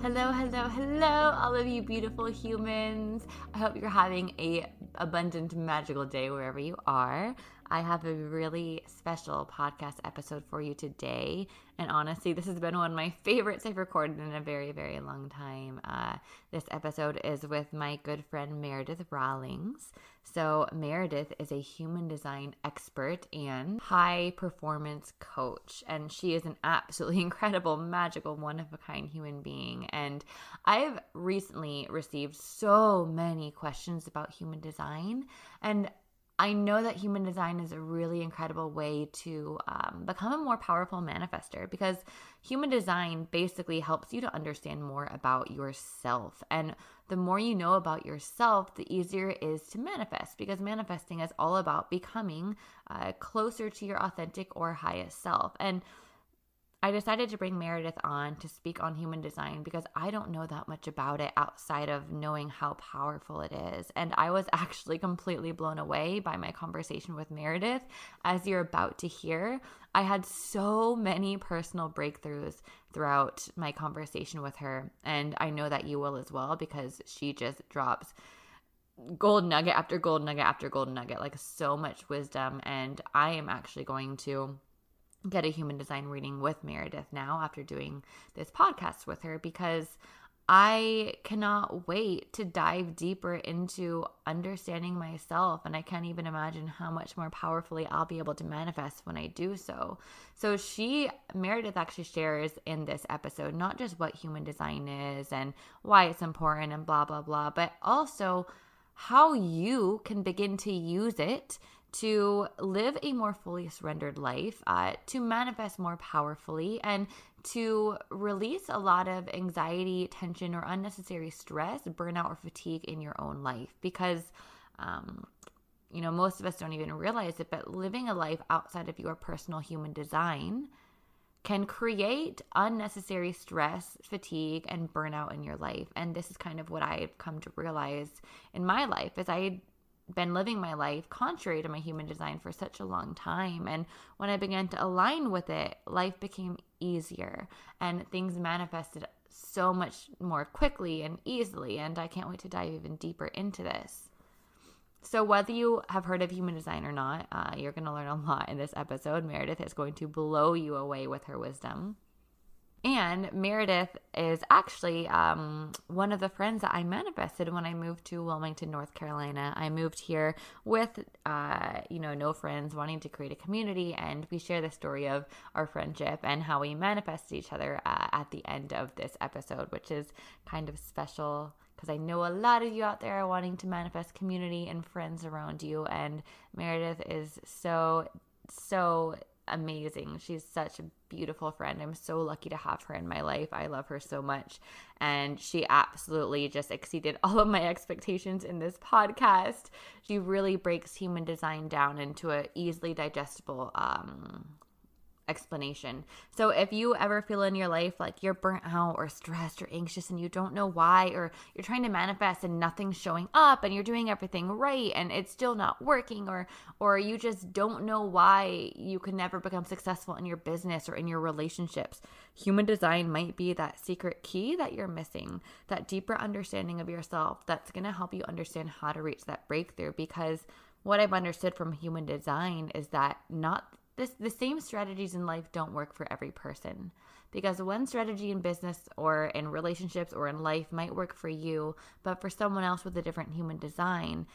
Hello, hello, hello, all of you beautiful humans. I hope you're having a abundant, magical day wherever you are. I have a really special podcast episode for you today. And honestly, this has been one of my favorites I've recorded in a very, very long time. Uh, this episode is with my good friend Meredith Rawlings. So, Meredith is a human design expert and high performance coach. And she is an absolutely incredible, magical, one of a kind human being. And I've recently received so many questions about human design. And I know that human design is a really incredible way to um, become a more powerful manifester because human design basically helps you to understand more about yourself. And the more you know about yourself, the easier it is to manifest because manifesting is all about becoming uh, closer to your authentic or highest self. And I decided to bring Meredith on to speak on human design because I don't know that much about it outside of knowing how powerful it is. And I was actually completely blown away by my conversation with Meredith. As you're about to hear, I had so many personal breakthroughs throughout my conversation with her. And I know that you will as well because she just drops gold nugget after gold nugget after gold nugget, like so much wisdom. And I am actually going to get a human design reading with Meredith now after doing this podcast with her because I cannot wait to dive deeper into understanding myself. And I can't even imagine how much more powerfully I'll be able to manifest when I do so. So, she, Meredith actually shares in this episode not just what human design is and why it's important and blah, blah, blah, but also how you can begin to use it to live a more fully surrendered life, uh, to manifest more powerfully, and to release a lot of anxiety, tension, or unnecessary stress, burnout, or fatigue in your own life. Because, um, you know, most of us don't even realize it, but living a life outside of your personal human design can create unnecessary stress, fatigue, and burnout in your life. And this is kind of what I've come to realize in my life as I been living my life contrary to my human design for such a long time. And when I began to align with it, life became easier and things manifested so much more quickly and easily. And I can't wait to dive even deeper into this. So, whether you have heard of human design or not, uh, you're going to learn a lot in this episode. Meredith is going to blow you away with her wisdom. And Meredith is actually um, one of the friends that I manifested when I moved to Wilmington, North Carolina. I moved here with, uh, you know, no friends, wanting to create a community, and we share the story of our friendship and how we manifested each other uh, at the end of this episode, which is kind of special because I know a lot of you out there are wanting to manifest community and friends around you, and Meredith is so so amazing. She's such a beautiful friend. I'm so lucky to have her in my life. I love her so much. And she absolutely just exceeded all of my expectations in this podcast. She really breaks human design down into a easily digestible um, explanation. So if you ever feel in your life like you're burnt out or stressed or anxious and you don't know why, or you're trying to manifest and nothing's showing up and you're doing everything right and it's still not working, or or you just don't know why you can never become successful in your business or in your relationships, human design might be that secret key that you're missing, that deeper understanding of yourself that's gonna help you understand how to reach that breakthrough because what I've understood from human design is that not this the same strategies in life don't work for every person. Because one strategy in business or in relationships or in life might work for you but for someone else with a different human design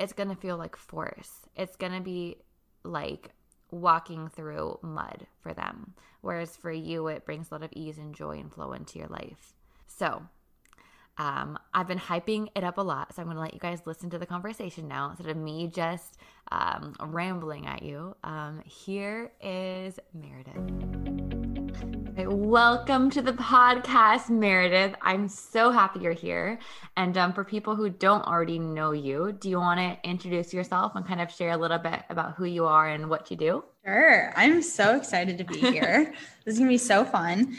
it's going to feel like force. It's going to be like walking through mud for them. Whereas for you it brings a lot of ease and joy and flow into your life. So um, I've been hyping it up a lot, so I'm going to let you guys listen to the conversation now instead of me just um, rambling at you. Um, here is Meredith. welcome to the podcast, Meredith. I'm so happy you're here. And um, for people who don't already know you, do you want to introduce yourself and kind of share a little bit about who you are and what you do? Sure. I'm so excited to be here. this is going to be so fun.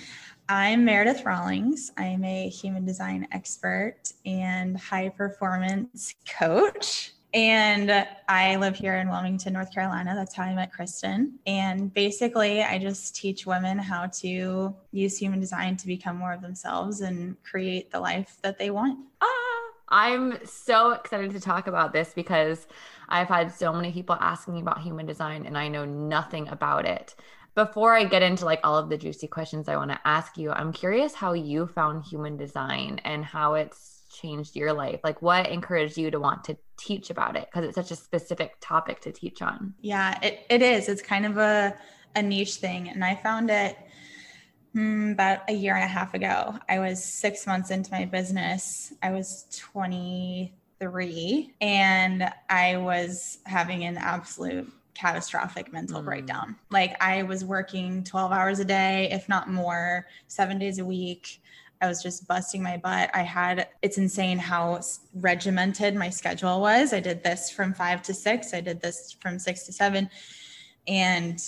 I'm Meredith Rawlings. I'm a human design expert and high performance coach. And I live here in Wilmington, North Carolina. That's how I met Kristen. And basically, I just teach women how to use human design to become more of themselves and create the life that they want. Ah, I'm so excited to talk about this because I've had so many people asking me about human design and I know nothing about it. Before I get into like all of the juicy questions I want to ask you, I'm curious how you found human design and how it's changed your life? Like, what encouraged you to want to teach about it? Because it's such a specific topic to teach on. Yeah, it, it is. It's kind of a, a niche thing. And I found it hmm, about a year and a half ago. I was six months into my business, I was 23, and I was having an absolute catastrophic mental mm. breakdown. Like I was working 12 hours a day, if not more, seven days a week. I was just busting my butt. I had, it's insane how regimented my schedule was. I did this from five to six, I did this from six to seven. And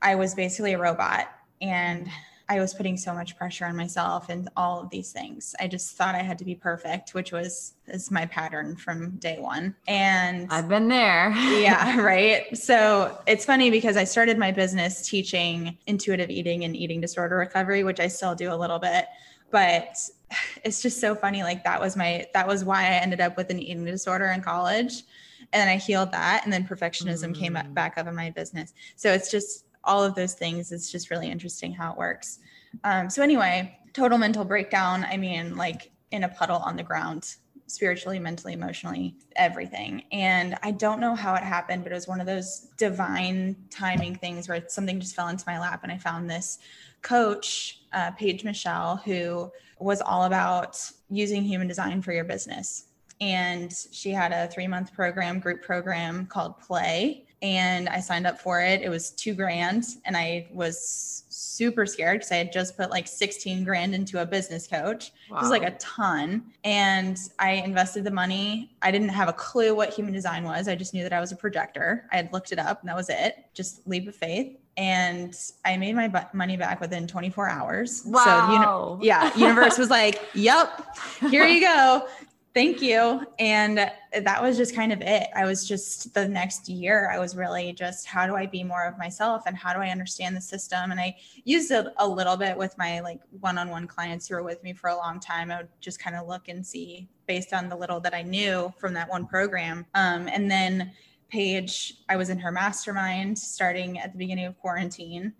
I was basically a robot. And I was putting so much pressure on myself and all of these things. I just thought I had to be perfect, which was is my pattern from day one. And I've been there. yeah, right. So it's funny because I started my business teaching intuitive eating and eating disorder recovery, which I still do a little bit but it's just so funny like that was my that was why i ended up with an eating disorder in college and then i healed that and then perfectionism mm. came back up in my business so it's just all of those things it's just really interesting how it works um, so anyway total mental breakdown i mean like in a puddle on the ground spiritually mentally emotionally everything and i don't know how it happened but it was one of those divine timing things where something just fell into my lap and i found this coach, uh, Paige Michelle, who was all about using human design for your business. And she had a three month program, group program called Play. And I signed up for it. It was two grand. And I was super scared because I had just put like 16 grand into a business coach. Wow. It was like a ton. And I invested the money. I didn't have a clue what human design was. I just knew that I was a projector. I had looked it up and that was it. Just leap of faith and I made my money back within 24 hours. Wow. So, you know, yeah, universe was like, "Yep, here you go. Thank you." And that was just kind of it. I was just the next year I was really just how do I be more of myself and how do I understand the system? And I used it a little bit with my like one-on-one clients who were with me for a long time. I would just kind of look and see based on the little that I knew from that one program. Um, and then Paige, I was in her mastermind starting at the beginning of quarantine.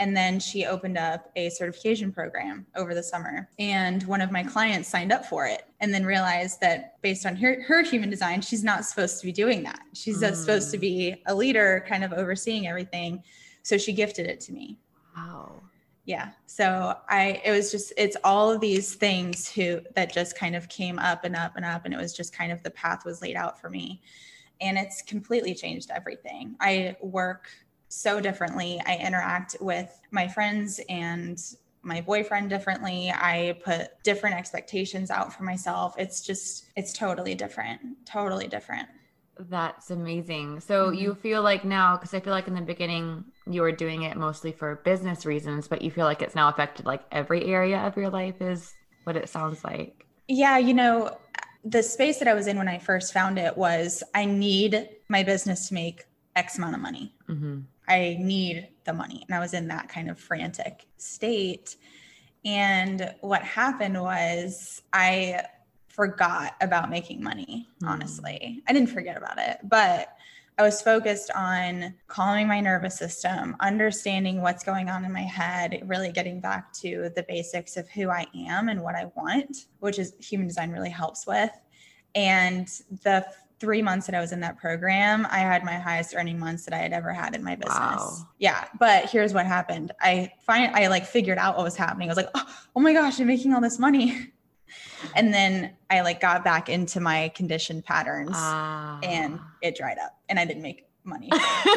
And then she opened up a certification program over the summer. And one of my clients signed up for it and then realized that based on her, her human design, she's not supposed to be doing that. She's mm. supposed to be a leader, kind of overseeing everything. So she gifted it to me. Wow. Yeah. So I, it was just, it's all of these things who that just kind of came up and up and up. And it was just kind of the path was laid out for me and it's completely changed everything. I work so differently. I interact with my friends and my boyfriend differently. I put different expectations out for myself. It's just, it's totally different, totally different. That's amazing. So mm-hmm. you feel like now, because I feel like in the beginning you were doing it mostly for business reasons, but you feel like it's now affected like every area of your life, is what it sounds like. Yeah, you know, the space that I was in when I first found it was I need my business to make X amount of money. Mm-hmm. I need the money. And I was in that kind of frantic state. And what happened was I forgot about making money, mm. honestly. I didn't forget about it, but I was focused on calming my nervous system, understanding what's going on in my head, really getting back to the basics of who I am and what I want, which is human design really helps with. And the three months that I was in that program, I had my highest earning months that I had ever had in my business. Wow. Yeah. But here's what happened. I find I like figured out what was happening. I was like, oh, oh my gosh, I'm making all this money. and then I like got back into my conditioned patterns ah. and it dried up and I didn't make money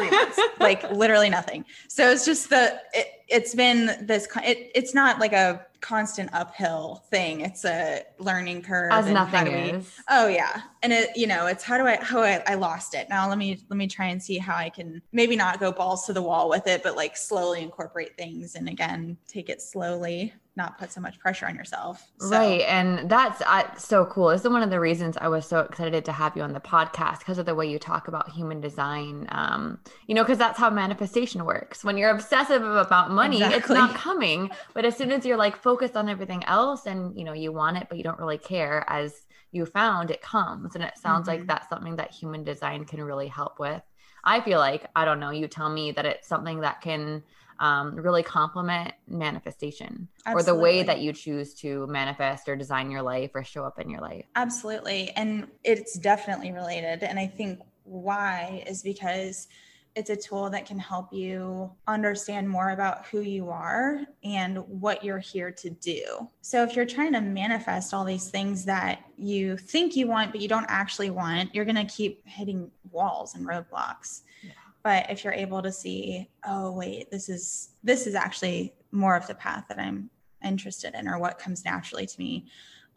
like literally nothing. So it's just the, it, it's been this, it, it's not like a constant uphill thing. It's a learning curve. As nothing is. oh yeah. And it, you know, it's how do I, how I, I lost it. Now let me, let me try and see how I can maybe not go balls to the wall with it, but like slowly incorporate things and again, take it slowly not put so much pressure on yourself. So. Right. And that's uh, so cool. This is one of the reasons I was so excited to have you on the podcast because of the way you talk about human design. Um, you know, because that's how manifestation works. When you're obsessive about money, exactly. it's not coming. But as soon as you're like focused on everything else and, you know, you want it, but you don't really care, as you found, it comes. And it sounds mm-hmm. like that's something that human design can really help with. I feel like, I don't know, you tell me that it's something that can um, really complement manifestation Absolutely. or the way that you choose to manifest or design your life or show up in your life. Absolutely. And it's definitely related. And I think why is because it's a tool that can help you understand more about who you are and what you're here to do. So, if you're trying to manifest all these things that you think you want, but you don't actually want, you're going to keep hitting walls and roadblocks. Yeah. But if you're able to see, oh, wait, this is this is actually more of the path that I'm interested in or what comes naturally to me.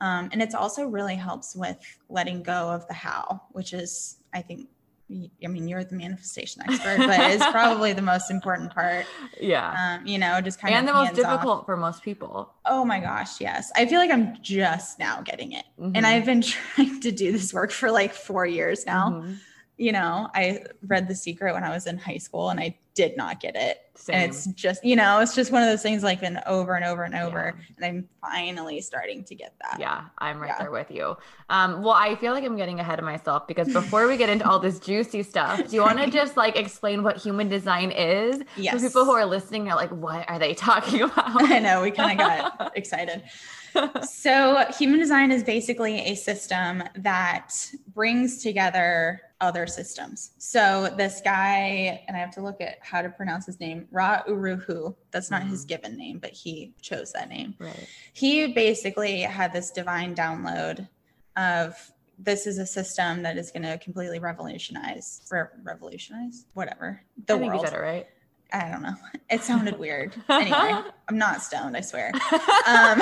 Um, and it's also really helps with letting go of the how, which is, I think, I mean, you're the manifestation expert, but it's probably the most important part. Yeah. Um, you know, just kind and of and the most difficult off. for most people. Oh my gosh, yes. I feel like I'm just now getting it, mm-hmm. and I've been trying to do this work for like four years now. Mm-hmm you know, I read The Secret when I was in high school and I did not get it. Same. And it's just, you know, it's just one of those things like been over and over and over. Yeah. And I'm finally starting to get that. Yeah, I'm right yeah. there with you. Um, well, I feel like I'm getting ahead of myself because before we get into all this juicy stuff, do you want to just like explain what human design is? Yes. For people who are listening are like, what are they talking about? I know, we kind of got excited. so, human design is basically a system that brings together other systems. So, this guy, and I have to look at how to pronounce his name, Ra Uru Hu. That's not mm-hmm. his given name, but he chose that name. Right. He basically had this divine download of this is a system that is going to completely revolutionize, re- revolutionize, whatever the I world. Right. I don't know. It sounded weird. Anyway, I'm not stoned, I swear. Um,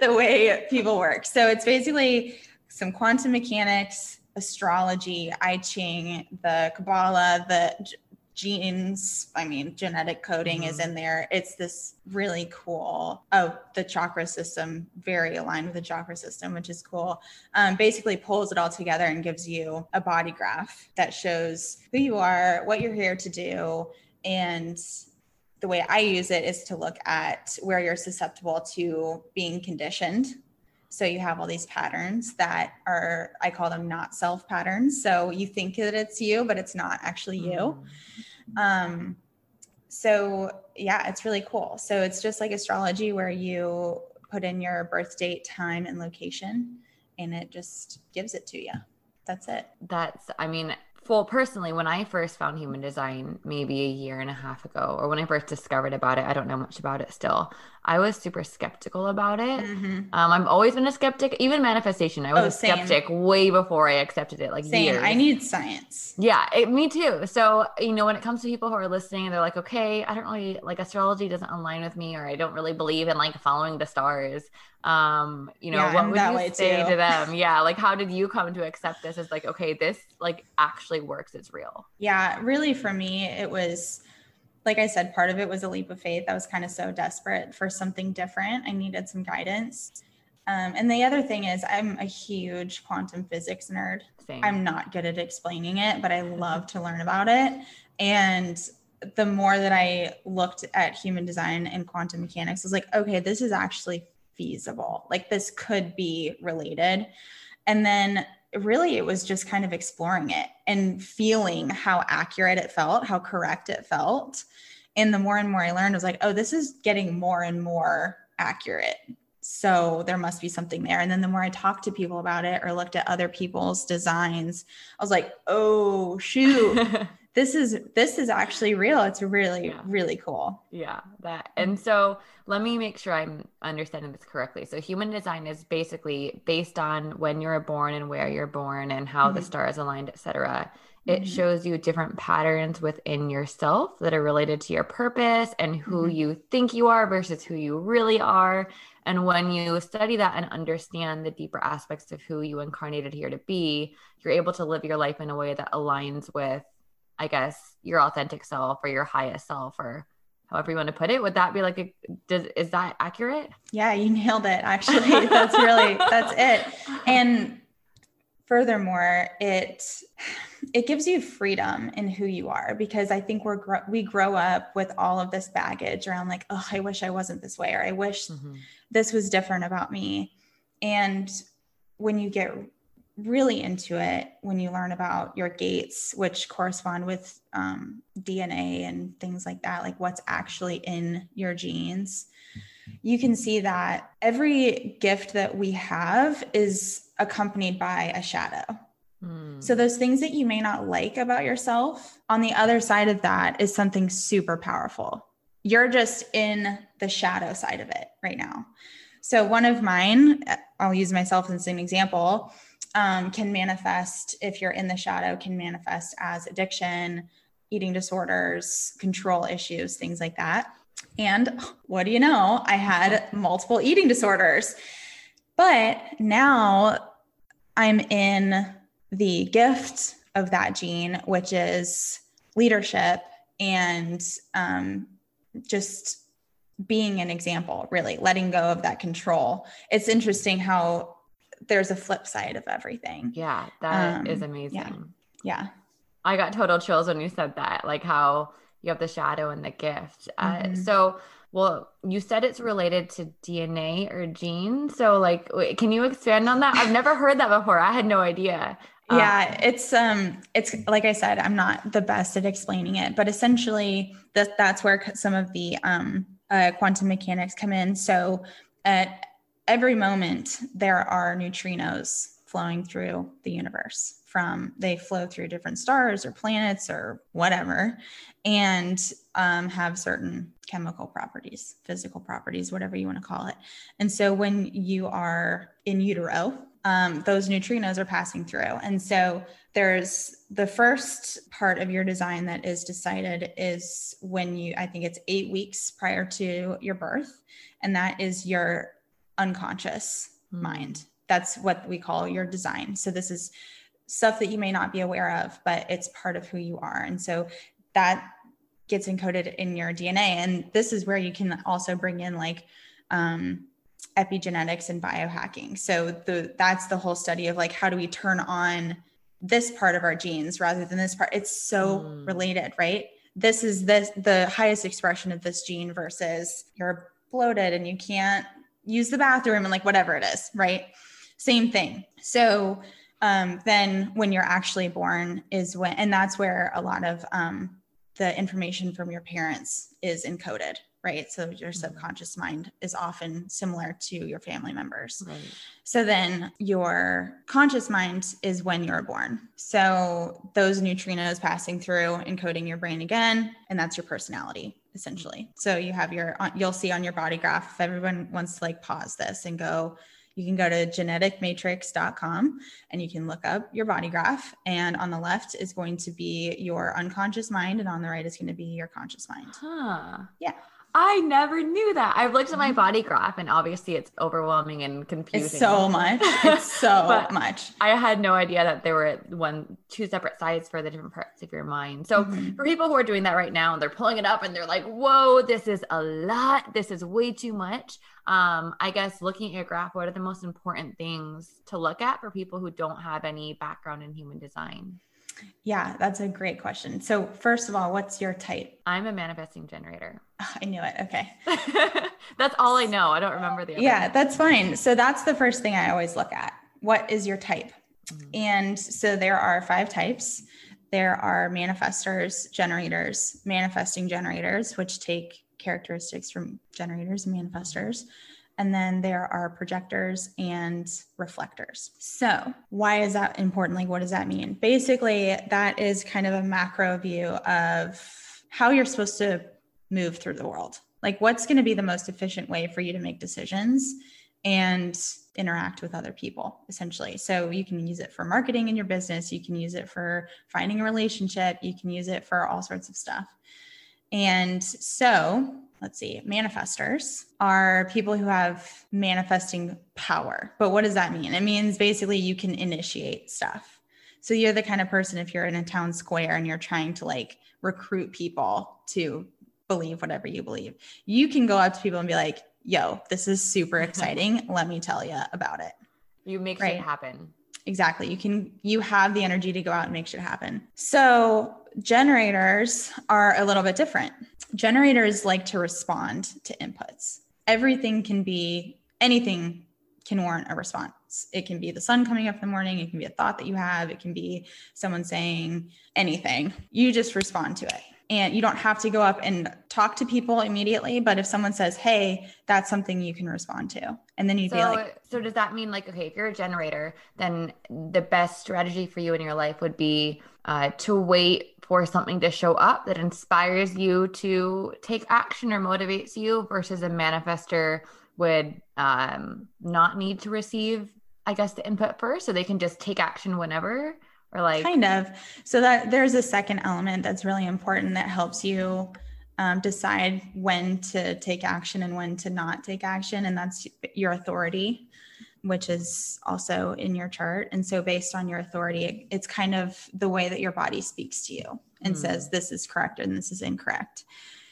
the way people work. So it's basically some quantum mechanics, astrology, I Ching, the Kabbalah, the genes i mean genetic coding mm-hmm. is in there. It's this really cool oh the chakra system very aligned with the chakra system which is cool. Um, basically pulls it all together and gives you a body graph that shows who you are what you're here to do and the way i use it is to look at where you're susceptible to being conditioned so you have all these patterns that are, I call them not self patterns. So you think that it's you, but it's not actually you. Mm. Um, so yeah, it's really cool. So it's just like astrology where you put in your birth date, time, and location, and it just gives it to you. That's it. That's, I mean, well, personally, when I first found human design, maybe a year and a half ago, or when I first discovered about it, I don't know much about it still. I was super skeptical about it. Mm-hmm. Um, I've always been a skeptic, even manifestation. I was oh, a skeptic way before I accepted it. Like same. Years. I need science. Yeah, it, me too. So you know, when it comes to people who are listening, and they're like, okay, I don't really like astrology doesn't align with me, or I don't really believe in like following the stars um you know yeah, what would you say too. to them yeah like how did you come to accept this as like okay this like actually works it's real yeah really for me it was like i said part of it was a leap of faith i was kind of so desperate for something different i needed some guidance um, and the other thing is i'm a huge quantum physics nerd Same. i'm not good at explaining it but i love to learn about it and the more that I looked at human design and quantum mechanics, I was like, okay, this is actually feasible. Like this could be related. And then really it was just kind of exploring it and feeling how accurate it felt, how correct it felt. And the more and more I learned, I was like, oh, this is getting more and more accurate. So there must be something there. And then the more I talked to people about it or looked at other people's designs, I was like, oh, shoot. this is this is actually real it's really yeah. really cool yeah that and so let me make sure i'm understanding this correctly so human design is basically based on when you're born and where you're born and how mm-hmm. the stars aligned etc it mm-hmm. shows you different patterns within yourself that are related to your purpose and who mm-hmm. you think you are versus who you really are and when you study that and understand the deeper aspects of who you incarnated here to be you're able to live your life in a way that aligns with I guess, your authentic self or your highest self or however you want to put it. Would that be like a does is that accurate? Yeah, you nailed it. Actually, that's really that's it. And furthermore, it it gives you freedom in who you are because I think we're gro- we grow up with all of this baggage around like, oh, I wish I wasn't this way, or I wish mm-hmm. this was different about me. And when you get really into it, when you learn about your gates, which correspond with um, DNA and things like that, like what's actually in your genes, you can see that every gift that we have is accompanied by a shadow. Hmm. So, those things that you may not like about yourself, on the other side of that is something super powerful. You're just in the shadow side of it right now. So, one of mine, I'll use myself as an example, um, can manifest if you're in the shadow, can manifest as addiction, eating disorders, control issues, things like that. And what do you know? I had multiple eating disorders. But now I'm in the gift of that gene, which is leadership and um, just being an example, really letting go of that control. It's interesting how there's a flip side of everything. Yeah, that um, is amazing. Yeah. yeah. I got total chills when you said that, like how you have the shadow and the gift. Uh, mm-hmm. Uh, so, well, you said it's related to DNA or gene. So, like, wait, can you expand on that? I've never heard that before. I had no idea. Uh, yeah, it's um, it's like I said, I'm not the best at explaining it, but essentially, that that's where some of the um, uh, quantum mechanics come in. So, at every moment, there are neutrinos flowing through the universe from they flow through different stars or planets or whatever and um, have certain chemical properties physical properties whatever you want to call it. And so when you are in utero um, those neutrinos are passing through. And so there's the first part of your design that is decided is when you i think it's eight weeks prior to your birth and that is your unconscious mm-hmm. mind that's what we call your design so this is stuff that you may not be aware of, but it's part of who you are. And so that gets encoded in your DNA. And this is where you can also bring in like um, epigenetics and biohacking. So the that's the whole study of like how do we turn on this part of our genes rather than this part. It's so mm. related, right? This is this the highest expression of this gene versus you're bloated and you can't use the bathroom and like whatever it is, right? Same thing. So um, then when you're actually born is when, and that's where a lot of um, the information from your parents is encoded, right? So your mm-hmm. subconscious mind is often similar to your family members. Right. So then your conscious mind is when you're born. So those neutrinos passing through, encoding your brain again, and that's your personality essentially. So you have your, you'll see on your body graph, if everyone wants to like pause this and go, you can go to geneticmatrix.com and you can look up your body graph. And on the left is going to be your unconscious mind, and on the right is going to be your conscious mind. Huh. Yeah. I never knew that. I've looked at my mm-hmm. body graph and obviously it's overwhelming and confusing. It's so much. It's so much. I had no idea that there were one two separate sides for the different parts of your mind. So mm-hmm. for people who are doing that right now, and they're pulling it up and they're like, "Whoa, this is a lot. This is way too much." Um, I guess looking at your graph, what are the most important things to look at for people who don't have any background in human design? Yeah, that's a great question. So, first of all, what's your type? I'm a manifesting generator. Oh, I knew it. Okay. that's all I know. I don't remember the Yeah, that's fine. So, that's the first thing I always look at. What is your type? Mm-hmm. And so, there are five types there are manifestors, generators, manifesting generators, which take characteristics from generators and manifestors. And then there are projectors and reflectors. So, why is that important? Like, what does that mean? Basically, that is kind of a macro view of how you're supposed to move through the world. Like, what's going to be the most efficient way for you to make decisions and interact with other people, essentially. So, you can use it for marketing in your business, you can use it for finding a relationship, you can use it for all sorts of stuff. And so, let's see, manifestors are people who have manifesting power. But what does that mean? It means basically you can initiate stuff. So you're the kind of person if you're in a town square and you're trying to like recruit people to believe whatever you believe. You can go up to people and be like, yo, this is super mm-hmm. exciting. Let me tell you about it. You make Right. shit happen. Exactly. You can, you have the energy to go out and make shit happen. So generators are a little bit different. Generators like to respond to inputs. Everything can be, anything can warrant a response. It can be the sun coming up in the morning. It can be a thought that you have. It can be someone saying anything. You just respond to it. And you don't have to go up and talk to people immediately. But if someone says, hey, that's something you can respond to. And then you'd So, be like, so does that mean like, okay, if you're a generator, then the best strategy for you in your life would be uh, to wait for something to show up that inspires you to take action or motivates you versus a manifestor would um, not need to receive, I guess, the input first. So they can just take action whenever or like, kind of so that there's a second element that's really important that helps you um, decide when to take action and when to not take action and that's your authority which is also in your chart. And so based on your authority it's kind of the way that your body speaks to you and Hmm. says this is correct and this is incorrect.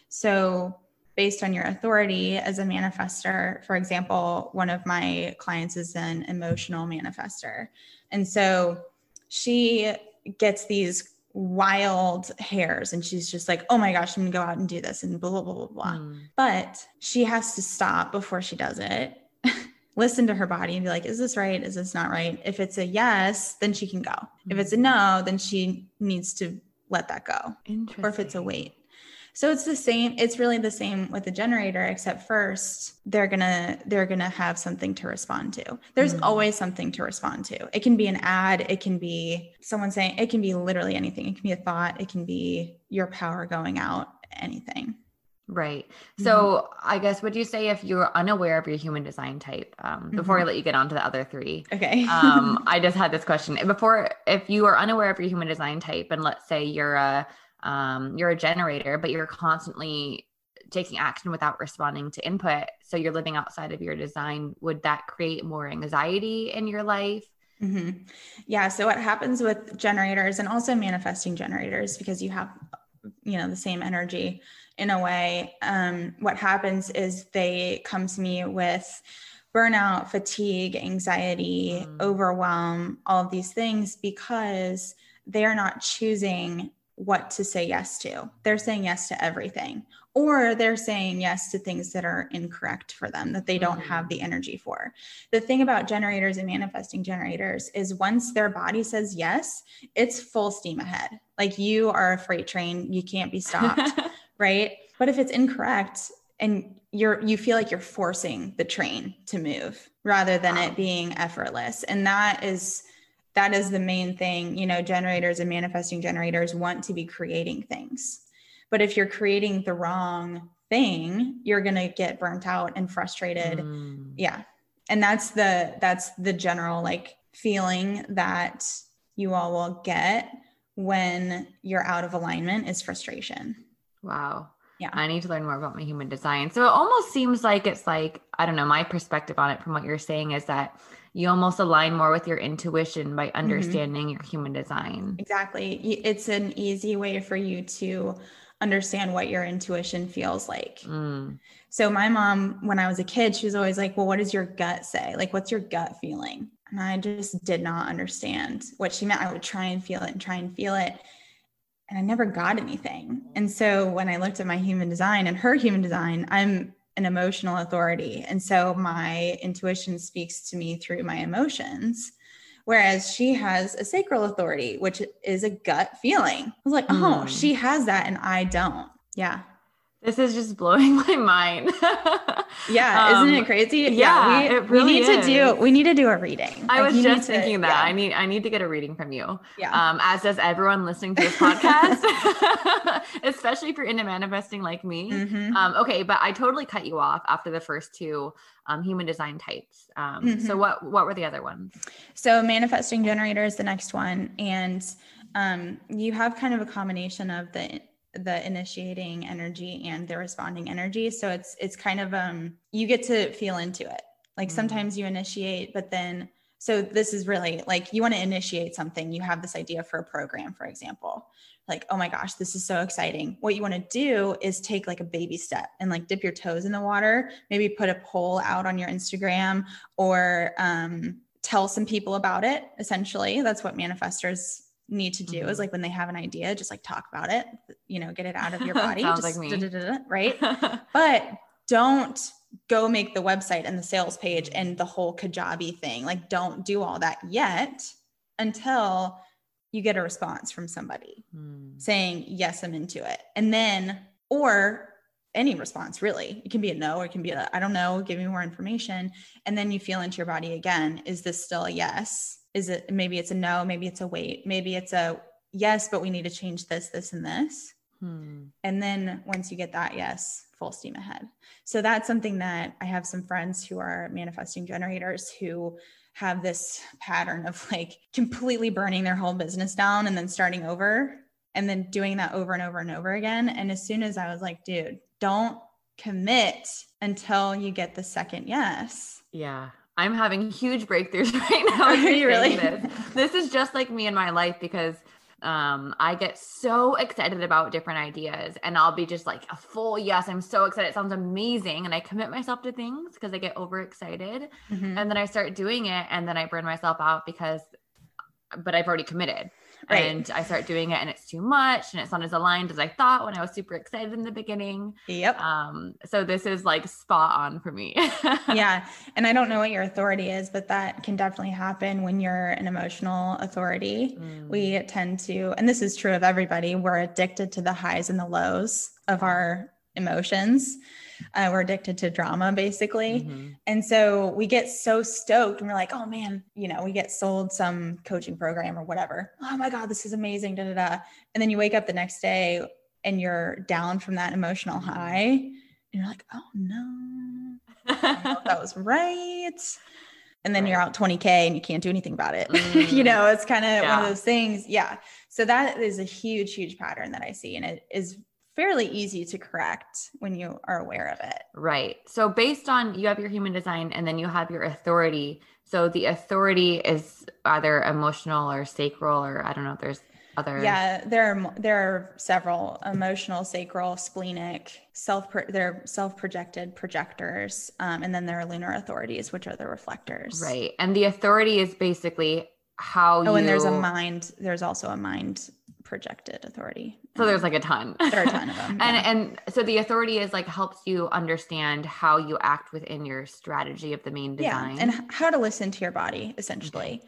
So based on your authority as a manifestor for example one of my clients is an emotional manifestor. And so she gets these wild hairs and she's just like, oh my gosh, I'm gonna go out and do this and blah, blah, blah, blah, blah. hmm, But she has to stop before she does it, listen to her body and be like, is this right? Is this not right? If it's a yes, then she can go. If it's a no, then she needs to let that go. Or if it's a wait. So it's the same, it's really the same with the generator, except first they're gonna they're gonna have something to respond to. There's Mm. always something to respond to. It can be an ad, it can be someone saying, it can be literally anything. It can be a thought, it can be your power going out, anything. Right. Mm-hmm. So I guess would you say if you're unaware of your human design type, um, before Mm-hmm. I let you get on to the other three, Okay. um, I just had this question before. If you are unaware of your human design type, and let's say you're a um, you're a generator, but you're constantly taking action without responding to input, so you're living outside of your design. Would that create more anxiety in your life? hmm Yeah. So what happens with generators and also manifesting generators, because you have, you know, the same energy in a way. Um, what happens is they come to me with burnout, fatigue, anxiety, Mm. overwhelm, all of these things because they are not choosing what to say yes to. They're saying yes to everything, or they're saying yes to things that are incorrect for them that they don't have the energy for. The thing about generators and manifesting generators is once their body says yes, it's full steam ahead. Like you are a freight train, you can't be stopped, right? But if it's incorrect and you're you feel like you're forcing the train to move rather than Wow. it being effortless. And that is that is the main thing, you know, generators and manifesting generators want to be creating things. But if you're creating the wrong thing, you're going to get burnt out and frustrated Mm. yeah and that's the that's the general like feeling that you all will get when you're out of alignment is frustration Wow. Yeah. I need to learn more about my human design. So it almost seems like it's like, I don't know, my perspective on it from what you're saying is that you almost align more with your intuition by understanding your human design. exactly it's an easy way for you to understand what your intuition feels like Mm. so my mom when i was a kid she was always like well what does your gut say like what's your gut feeling and i just did not understand what she meant i would try and feel it and try and feel it and I never got anything. And so when I looked at my human design and her human design, I'm an emotional authority. And so my intuition speaks to me through my emotions. Whereas she has a sacral authority, which is a gut feeling. I was like, oh, Hmm. she has that and I don't. Yeah. This is just blowing my mind. Yeah. Isn't Um, it crazy? yeah, we, really we need to do we need to do a reading. I Like, was just to- thinking that yeah, I need I need to get a reading from you. yeah. Um, as does everyone listening to this podcast, especially if you're into manifesting like me. Mhm. Um, okay, but I totally cut you off after the first two um, human design types. Um, So Mhm. what what were the other ones? So manifesting generator is the next one, and um, you have kind of a combination of the the initiating energy and the responding energy. So it's it's kind of um you get to feel into it. Like Mm. sometimes you initiate, but then So this is really like you want to initiate something. You have this idea for a program, for example. Like, oh my gosh, this is so exciting. What you want to do is take like a baby step and like dip your toes in the water. Maybe put a poll out on your Instagram or um, tell some people about it. Essentially, that's what manifestors need to do mm-hmm. is like when they have an idea, just like talk about it, you know, get it out of your body. Sounds just like me. right. but don't go make the website and the sales page and the whole Kajabi thing. Like, don't do all that yet until you get a response from somebody hmm. saying, Yes, I'm into it. And then, or any response really. It can be a no, or it can be a I don't know, give me more information. And then you feel into your body again. Is this still a yes? Is it maybe it's a no, maybe it's a wait, maybe it's a yes, but we need to change this, this, and this. Hmm. And then once you get that yes, full steam ahead. So that's something that I have some friends who are manifesting generators who have this pattern of like completely burning their whole business down and then starting over and then doing that over and over and over again. And as soon as I was like, dude, don't commit until you get the second yes. Yeah. I'm having huge breakthroughs right now. Are you really? This. this is just like me in my life because um, I get so excited about different ideas and I'll be just like a full yes, I'm so excited. It sounds amazing. And I commit myself to things because I get overexcited. Mm-hmm. And then I start doing it and then I burn myself out because, but I've already committed. Right. And I start doing it and it's too much and it's not as aligned as I thought when I was super excited in the beginning. Yep. Um, so this is like spot on for me. yeah. And I don't know what your authority is, but that can definitely happen when you're an emotional authority. Mm. We tend to, and this is true of everybody, we're addicted to the highs and the lows of our emotions. Uh, we're addicted to drama basically. Mm-hmm. And so we get so stoked and we're like, oh man, you know, we get sold some coaching program or whatever. Oh my God, this is amazing. Da, da, da. And then you wake up the next day and you're down from that emotional mm-hmm. high. And you're like, oh no, that was right. And then right. you're out 20K and you can't do anything about it. Mm. you know, it's kind of yeah. one of those things. Yeah. So that is a huge, huge pattern that I see. And it is fairly easy to correct when you are aware of it. Right. So based on you have your human design and then you have your authority. So the authority is either emotional or sacral or I don't know if there's other Yeah, there are there are several emotional, sacral, splenic, self they're self-projected projectors um, and then there are lunar authorities which are the reflectors. Right. And the authority is basically how oh, you... and there's a mind there's also a mind projected authority. So there's like a ton. There are a ton of them. Yeah. and and so the authority is like helps you understand how you act within your strategy of the main design. Yeah. And how to listen to your body essentially. Okay.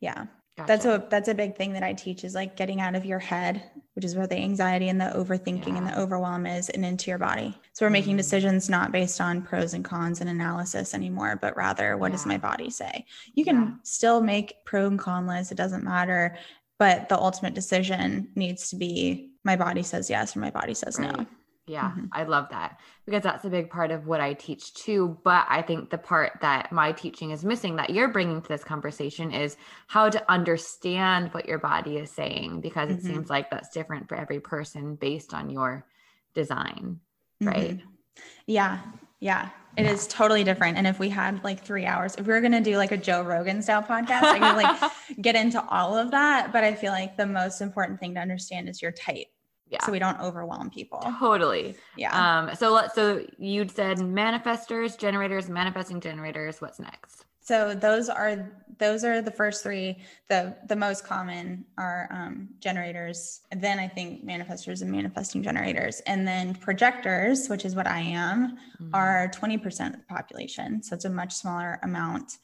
Yeah. Gotcha. That's a that's a big thing that I teach is like getting out of your head, which is where the anxiety and the overthinking yeah. and the overwhelm is, and into your body. So we're mm. making decisions not based on pros and cons and analysis anymore, but rather what yeah. does my body say? You can yeah. still make pro and con lists. It doesn't matter but the ultimate decision needs to be my body says yes or my body says right. no. Yeah, mm-hmm. I love that because that's a big part of what I teach too. But I think the part that my teaching is missing that you're bringing to this conversation is how to understand what your body is saying because it mm-hmm. seems like that's different for every person based on your design, right? Mm-hmm. Yeah, yeah. It is totally different. And if we had like three hours, if we were going to do like a Joe Rogan style podcast, I could like get into all of that. But I feel like the most important thing to understand is your type. Yeah. So we don't overwhelm people. Totally. Yeah. Um, so let so you'd said manifestors, generators, manifesting generators. What's next? So those are those are the first three. The the most common are um, generators, and then I think manifestors and manifesting generators, and then projectors, which is what I am, mm-hmm. are twenty percent of the population. So it's a much smaller amount.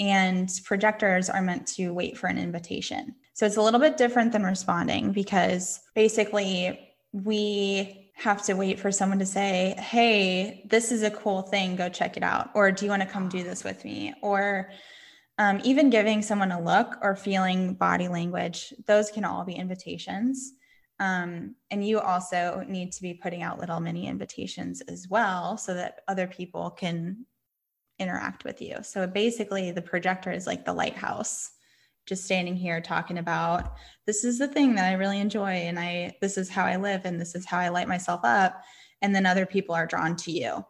And projectors are meant to wait for an invitation. So it's a little bit different than responding because basically we have to wait for someone to say, Hey, this is a cool thing. Go check it out. Or do you want to come do this with me? Or um, even giving someone a look or feeling body language, those can all be invitations. Um, and you also need to be putting out little mini invitations as well so that other people can interact with you. So basically, the projector is like the lighthouse just standing here talking about this is the thing that I really enjoy and I this is how I live and this is how I light myself up and then other people are drawn to you.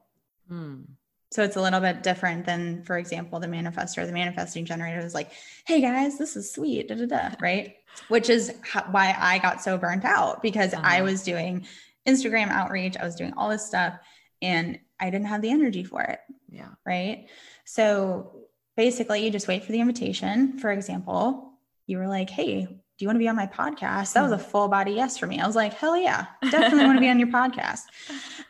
Hmm. So it's a little bit different than, for example, the manifestor. The manifesting generator is like, hey guys, this is sweet, da, da, da, right? Which is how, why I got so burnt out because uh-huh. I was doing Instagram outreach, I was doing all this stuff, and I didn't have the energy for it. Yeah. Right. So basically, you just wait for the invitation. For example, you were like, hey, do you want to be on my podcast? That was a mm-hmm. full body yes for me. I was like, hell yeah, definitely want to be on your podcast.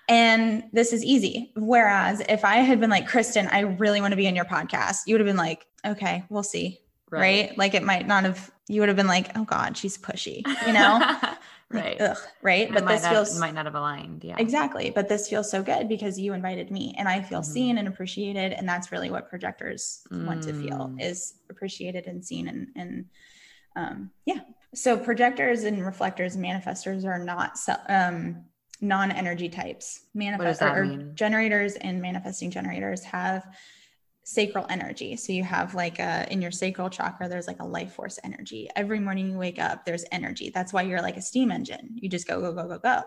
And this is easy. Whereas if I had been like, Kristen, I really want to be on your podcast, you would have been like, okay, we'll see. Right. right? Like it might not have, you would have been like, oh God, she's pushy, you know? right. Like, ugh, right. but this feels might not have aligned. Yeah. Exactly. But this feels so good because you invited me and I feel mm-hmm. seen and appreciated. And that's really what projectors mm. want to feel mm. is appreciated and seen and, and um, yeah. So projectors and reflectors and manifestors are not um, non-energy types. Manifestor, generators and manifesting generators have sacral energy. So you have like a in your sacral chakra, there's like a life force energy. Every morning you wake up, there's energy. That's why you're like a steam engine. You just go, go, go, go, go.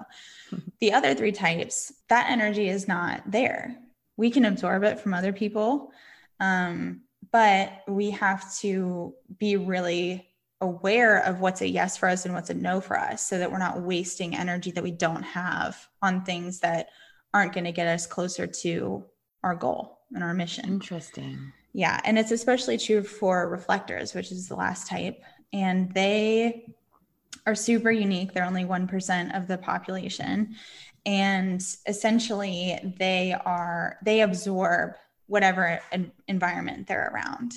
the other three types, that energy is not there. We can absorb it from other people. Um, but we have to be really aware of what's a yes for us and what's a no for us so that we're not wasting energy that we don't have on things that aren't going to get us closer to our goal and our mission. Interesting. Yeah. And it's especially true for reflectors, which is the last type. And they are super unique. They're only 1% of the population. And essentially, they are, they absorb whatever environment they're around.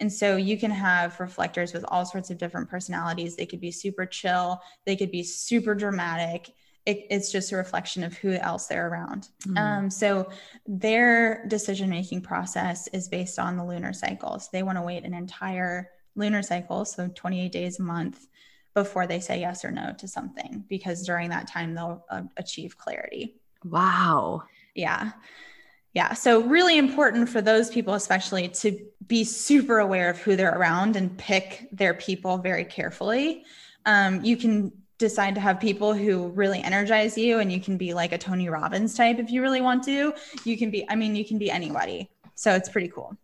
And so you can have reflectors with all sorts of different personalities. They could be super chill, they could be super dramatic. It, it's just a reflection of who else they're around. Mm. Um, so their decision making process is based on the lunar cycles. They want to wait an entire lunar cycle, so 28 days a month, before they say yes or no to something, because during that time they'll uh, achieve clarity. Wow. Yeah. Yeah. So, really important for those people, especially to be super aware of who they're around and pick their people very carefully. Um, you can decide to have people who really energize you, and you can be like a Tony Robbins type if you really want to. You can be, I mean, you can be anybody. So, it's pretty cool.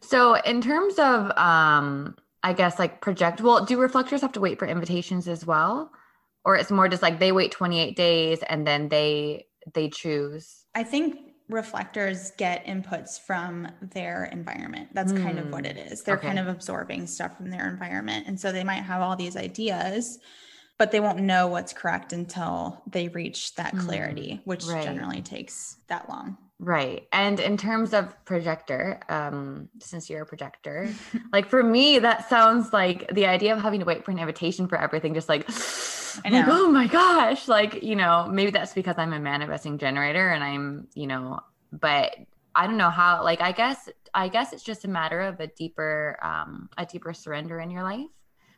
So, in terms of, um, I guess, like project, well, do reflectors have to wait for invitations as well? Or it's more just like they wait 28 days and then they they choose i think reflectors get inputs from their environment. That's mm. kind of what it hmm. They're okay. kind of absorbing stuff from their environment. And so they might have all these ideas, but they won't know what's correct until they reach that hmm. clarity, mm. which right. generally takes that long. Right. And in terms of projector, um, since you're a projector, like for me, that sounds like the idea of having to wait for an invitation for everything, just like, like, oh my gosh. Like, you know, maybe that's because I'm a manifesting generator and I'm, you know, but I don't know how, like, I guess, I guess it's just a matter of a deeper, um, a deeper surrender in your life.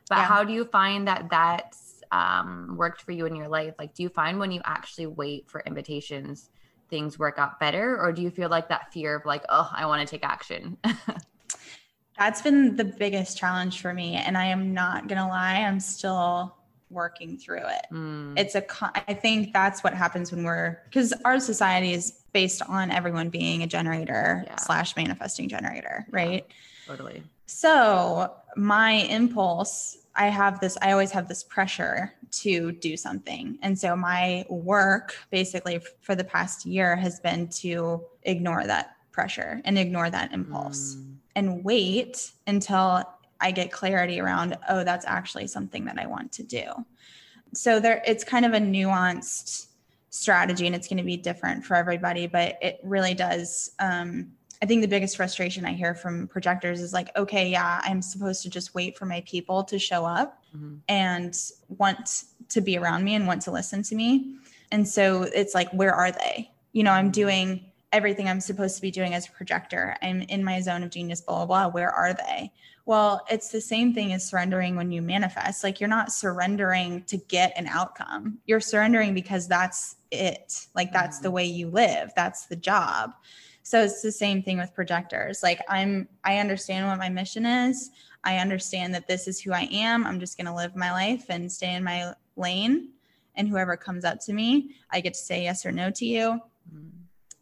But yeah. how do you find that that's um, worked for you in your life? Like, do you find when you actually wait for invitations, things work out better or do you feel like that fear of like oh i want to take action that's been the biggest challenge for me and i am not gonna lie i'm still working through it mm. it's a i think that's what happens when we're because our society is based on everyone being a generator yeah. slash manifesting generator right yeah, totally so my impulse I have this, I always have this pressure to do something. And so my work basically for the past year has been to ignore that pressure and ignore that impulse mm. and wait until I get clarity around, oh, that's actually something that I want to do. So there it's kind of a nuanced strategy and it's going to be different for everybody, but it really does um, I think the biggest frustration I hear from projectors is like, okay, yeah, I'm supposed to just wait for my people to show up mm-hmm. and want to be around me and want to listen to me. And so it's like, where are they? You know, I'm doing everything I'm supposed to be doing as a projector. I'm in my zone of genius, blah, blah, blah. Where are they? Well, it's the same thing as surrendering when you manifest. Like you're not surrendering to get an outcome, you're surrendering because that's it. Like that's mm-hmm. the way you live, that's the job. So it's the same thing with projectors. Like I'm I understand what my mission is. I understand that this is who I am. I'm just going to live my life and stay in my lane and whoever comes up to me, I get to say yes or no to you. Mm-hmm.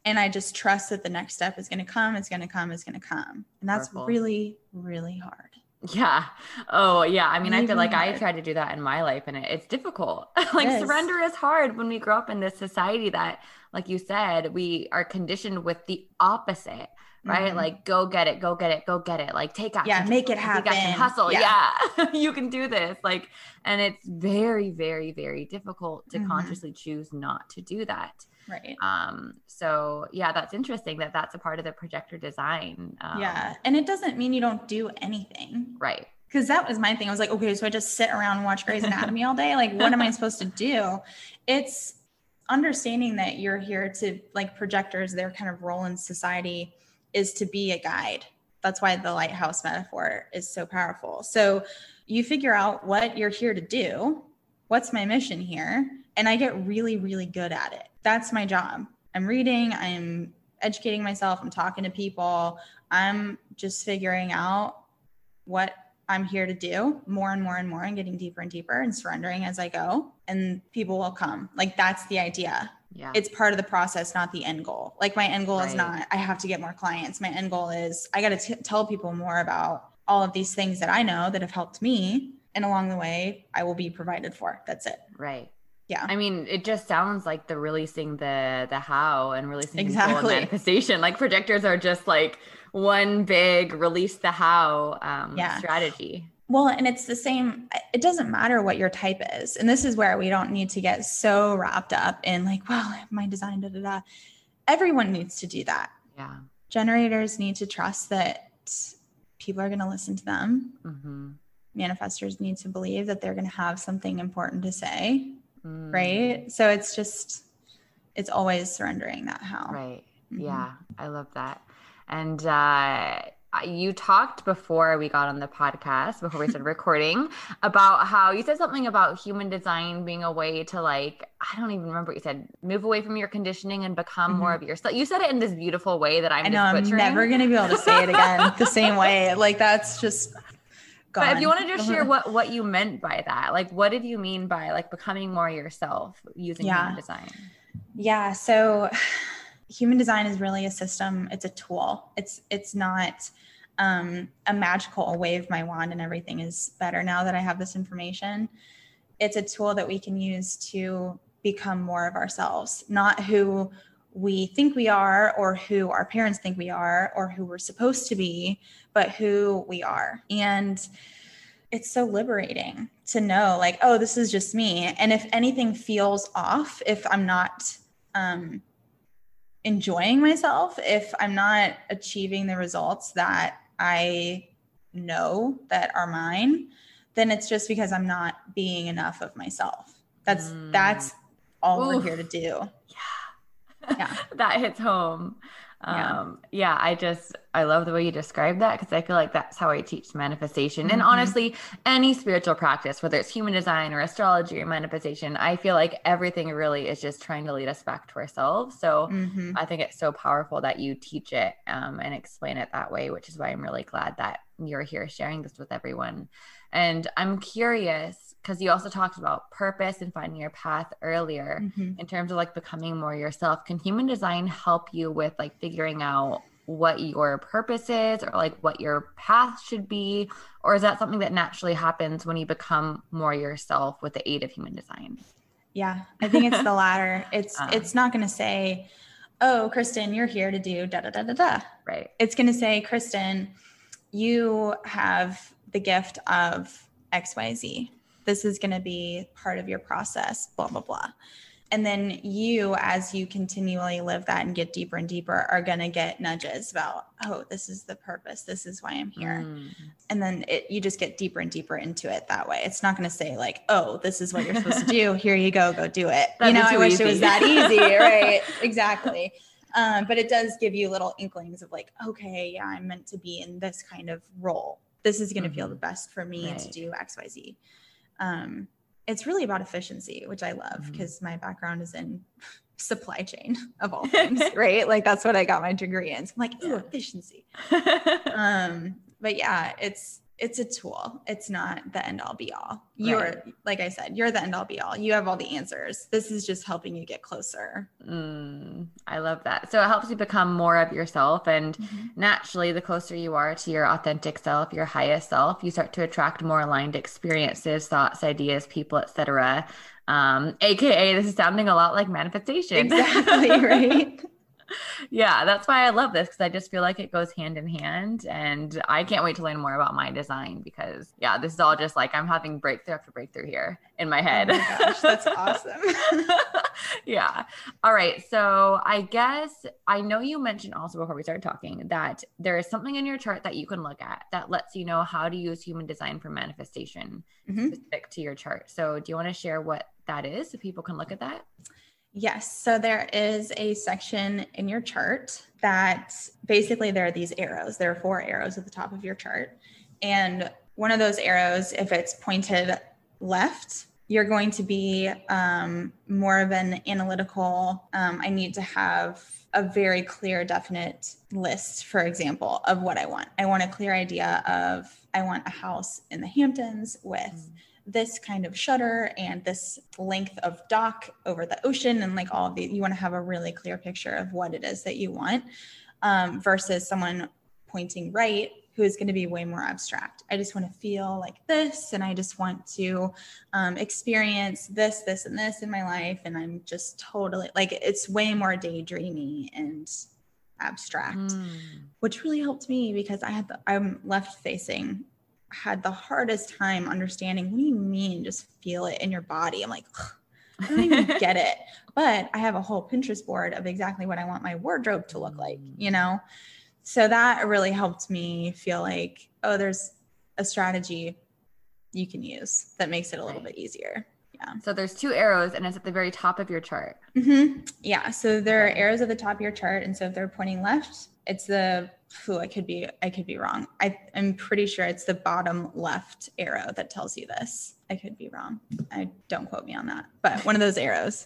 and I just trust that the next step is going to come, it's going to come, it's going to come. And that's Powerful. really, really hard. Yeah. Oh, yeah. I mean, I feel like I tried to do that in my life and it, it's difficult. like is. surrender is hard when we grow up in this society that, like you said, we are conditioned with the opposite, right? Mhm. Like go get it, go get it, go get it. Like take action. Yeah, make it take action, happen. Hustle. Yeah. Yeah. you can do this. Like, and it's very, very, very difficult to Mhm. consciously choose not to do that. Right. Um, so yeah, that's interesting that that's a part of the projector design. Um, yeah. And it doesn't mean you don't do anything. Right. Because that was my thing. I was like, okay, so I just sit around and watch Grey's Anatomy all day. Like, what am I supposed to do? It's understanding that you're here to, like, projectors, their kind of role in society is to be a guide. That's why the lighthouse metaphor is so powerful. So you figure out what you're here to do. What's my mission here? And I get really, really good at it. That's my job. I'm reading, I'm educating myself, I'm talking to people, I'm just figuring out what I'm here to do more and more and more and getting deeper and deeper and surrendering as I go. And people will come. Like that's the idea. Yeah. It's part of the process, not the end goal. Like my end goal is not, I have to get more clients. My end goal is I got to tell people more about all of these things that I know that have helped me. And along the way, I will be provided for. That's it. Right. Yeah. I mean, it just sounds like the releasing the the how and releasing Exactly. manifestation. Like projectors are just like one big release the how um, Yeah. strategy. Well, and it's the same. It doesn't matter what your type is. And this is where we don't need to get so wrapped up in like, well, my design, da da da. Everyone needs to do that. Yeah. Generators need to trust that people are going to listen to them. hmm Manifestors need to believe that they're going to have something important to say, Mm. right? So it's just, it's always surrendering that how. Right. Mhm. Yeah, I love that. And uh, you talked before we got on the podcast, before we started recording, about how you said something about human design being a way to like, I don't even remember what you said, move away from your conditioning and become more of yourself. You said it in this beautiful way that I'm Mm-hmm. I know I'm never going to be able to say it again the same way. Like that's just gone. But if you want to just share what what you meant by that, like what did you mean by like becoming more yourself using Yeah. human design? Yeah, so human design is really a system, it's a tool. It's it's not um a magical wave my wand and everything is better now that I have this information. It's a tool that we can use to become more of ourselves, not who we think we are or who our parents think we are or who we're supposed to be, but who we are. And it's so liberating to know like oh this is just me and if anything feels off if i'm not um enjoying myself if i'm not achieving the results that i know that are mine then it's just because i'm not being enough of myself that's Mm. that's all Oof. we're here to do Yeah. that hits home. Yeah. Um, yeah. I just, I love the way you describe that because I feel like that's how I teach manifestation. And Mhm. honestly, any spiritual practice, whether it's human design or astrology or manifestation, I feel like everything really is just trying to lead us back to ourselves. So Mhm. I think it's so powerful that you teach it um, and explain it that way, which is why I'm really glad that you're here sharing this with everyone. And I'm curious because you also talked about purpose and finding your path earlier Mhm. in terms of like becoming more yourself. Can human design help you with like figuring out what your purpose is or like what your path should be? Or is that something that naturally happens when you become more yourself with the aid of human design? Yeah, I think it's the latter. It's Uh. it's not going to say, "Oh, Kristen, you're here to do da da da da da." Right. It's going to say, "Kristen, you have the gift of XYZ. This is going to be part of your process, blah blah blah." And then you as you continually live that and get deeper and deeper are going to get nudges about, "Oh, this is the purpose. This is why I'm here." Mm. and then it you just get deeper and deeper into it that way. It's not going to say like, "Oh, this is what you're supposed to do. Here you go, go do it." That'd you know, I wish it was that easy, right? exactly. Um, but it does give you little inklings of like, okay, yeah, I'm meant to be in this kind of role. This is going to feel Mhm. the best for me to do X, Y, Z. Um, it's really about efficiency, which I love because my background is in supply chain of all things, right? Like that's what I got my degree in. So I'm like, ooh, efficiency um but yeah it's it's a tool. It's not the end all be all. You're, Right. like I said, you're the end all be all. You have all the answers. This is just helping you get closer. Mm, I love that. So it helps you become more of yourself. And naturally, the closer you are to your authentic self, your highest self, you start to attract more aligned experiences, thoughts, ideas, people, etc. Um, AKA, this is sounding a lot like manifestation. Exactly, right? Yeah, that's why I love this because I just feel like it goes hand in hand. And I can't wait to learn more about my design because, yeah, this is all just like I'm having breakthrough after breakthrough here in my head. Oh my gosh, that's awesome. yeah. All right. So I guess I know you mentioned also before we started talking that there is something in your chart that you can look at that lets you know how to use human design for manifestation Mhm. specific to your chart. So do you want to share what that is so people can look at that? Yes. So there is a section in your chart that basically there are these arrows. There are four arrows at the top of your chart. And one of those arrows, if it's pointed left, you're going to be um, more of an analytical. Um, I need to have a very clear, definite list, for example, of what I want. I want a clear idea of I want a house in the Hamptons with this kind of shutter and this length of dock over the ocean and like all of the you want to have a really clear picture of what it is that you want um, versus someone pointing right who is going to be way more abstract i just want to feel like this and i just want to um, experience this this and this in my life and i'm just totally like it's way more daydreamy and abstract Mm. which really helped me because I had the I'm left facing had the hardest time understanding what do you mean just feel it in your body. I'm like I don't even get it. But I have a whole Pinterest board of exactly what I want my wardrobe to look like, you know? So that really helped me feel like, oh, there's a strategy you can use that makes it a little Right. bit easier. Yeah. So there's two arrows and it's at the very top of your chart. hmm Yeah. So there are arrows at the top of your chart, and so if they're pointing left, it's the. Who I could be. I could be wrong. I am pretty sure it's the bottom left arrow that tells you this. I could be wrong. I don't quote me on that, but one of those arrows.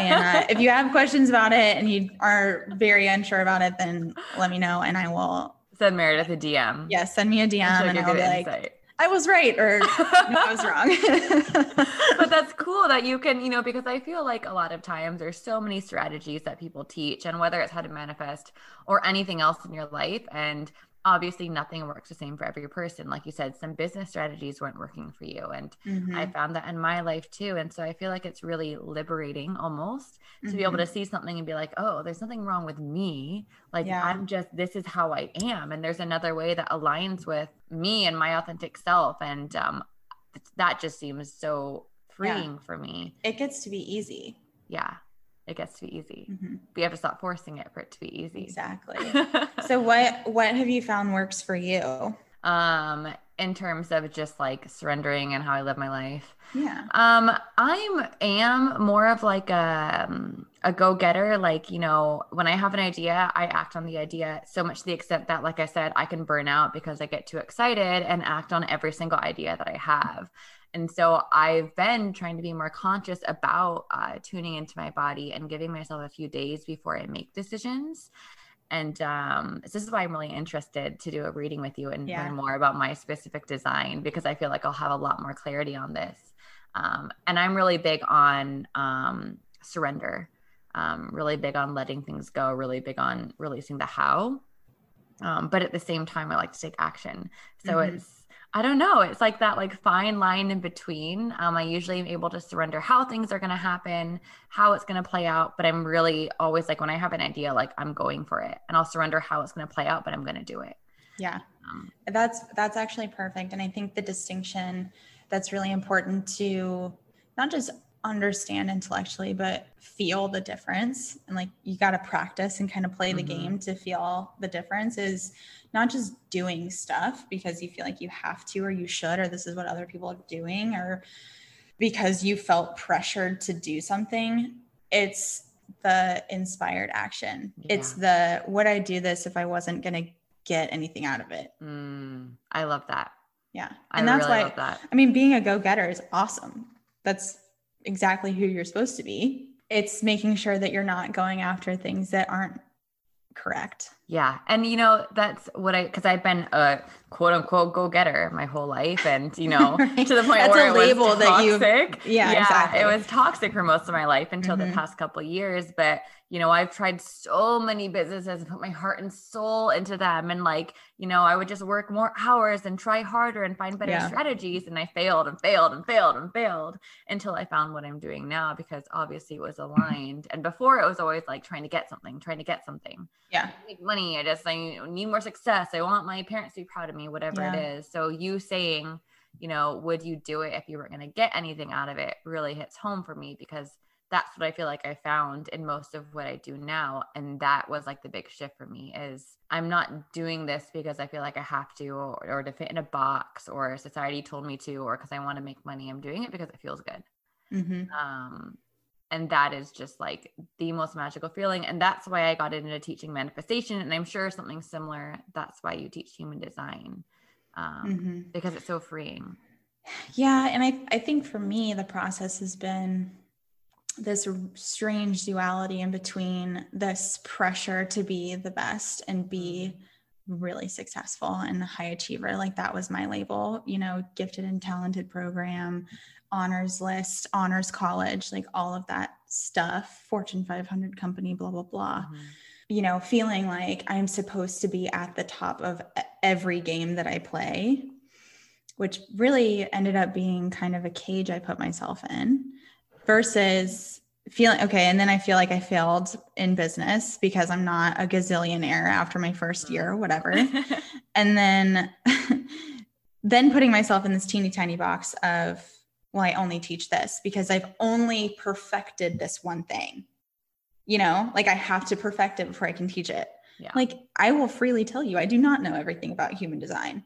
And uh, if you have questions about it and you are very unsure about it, then let me know, and I will. Send Meredith a DM. Yeah, send me a DM, and I'll be the like, insight. I was right, or no, I was wrong. but that's cool that you can, you know, because I feel like a lot of times there's so many strategies that people teach, and whether it's how to manifest or anything else in your life. And obviously, nothing works the same for every person. Like you said, some business strategies weren't working for you. And Mhm. I found that in my life too. And so I feel like it's really liberating almost to be able to see something and be like, oh, there's nothing wrong with me. Like, Yeah. I'm just, this is how I am. And there's another way that aligns with me and my authentic self. And um, that just seems so freeing for me. it gets to be easy. Yeah. It gets to be easy. Mhm. We have to stop forcing it for it to be easy. Exactly. So what what have you found works for you? um, in terms of just like surrendering and how I live my life. Yeah. Um, I'm am more of like a um, a go getter. Like you know, when I have an idea, I act on the idea so much to the extent that, like I said, I can burn out because I get too excited and act on every single idea that I have. And so I've been trying to be more conscious about uh, tuning into my body and giving myself a few days before I make decisions. And um, this is why I'm really interested to do a reading with you and Yeah. learn more about my specific design because I feel like I'll have a lot more clarity on this. Um, and I'm really big on um, surrender, um, really big on letting things go, really big on releasing the how. Um, but at the same time, I like to take action. So Mhm. it's, I don't know, it's like that like fine line in between. Um, I usually am able to surrender how things are going to happen, how it's going to play out. But I'm really always like when I have an idea, like I'm going for it, and I'll surrender how it's going to play out, but I'm going to do it. Yeah. Um, That's that's actually perfect. And I think the distinction that's really important to not just understand intellectually, but feel the difference. And like you got to practice and kind of play the Mhm. game to feel the difference is not just doing stuff because you feel like you have to or you should or this is what other people are doing or because you felt pressured to do something. It's the inspired action. It's the would I do this if I wasn't going to get anything out of it? mm, I love that. Yeah. I And that's really why love that. I mean being a go-getter is awesome. That's exactly who you're supposed to be. It's making sure that you're not going after things that aren't correct. Yeah. And you know, that's what I cuz I've been a quote unquote go-getter my whole life and you know, right. to the point that's where a label it was toxic. that you Yeah, yeah exactly. It was toxic for most of my life until mm-hmm. the past couple years, but you know, I've tried so many businesses and put my heart and soul into them. And like, you know, I would just work more hours and try harder and find better yeah. strategies. And I failed and failed and failed and failed until I found what I'm doing now because obviously it was aligned. And before it was always like trying to get something, trying to get something. Yeah. make money. I just I need more success. I want my parents to be proud of me, whatever yeah. it is. So you saying, you know, would you do it if you weren't going to get anything out of it really hits home for me because that's what I feel like I found in most of what I do now. And that was like the big shift for me is I'm not doing this because I feel like I have to or, or to fit in a box or society told me to or because I want to make money. I'm doing it because it feels good. Mm-hmm. Um, and that is just like the most magical feeling. And that's why I got into teaching manifestation. And I'm sure something similar. That's why you teach human design um, mm-hmm. because it's so freeing. Yeah. And I, I think for me, the process has been this strange duality in between this pressure to be the best and be really successful and high achiever like that was my label you know gifted and talented program honors list honors college like all of that stuff fortune 500 company blah blah blah. Mm-hmm. you know feeling like i'm supposed to be at the top of every game that i play which really ended up being kind of a cage i put myself in versus feeling okay and then i feel like i failed in business because i'm not a gazillionaire after my first year or whatever. And then then putting myself in this teeny tiny box of well i only teach this because i've only perfected this one thing you know like i have to perfect it before i can teach it yeah. like i will freely tell you i do not know everything about human design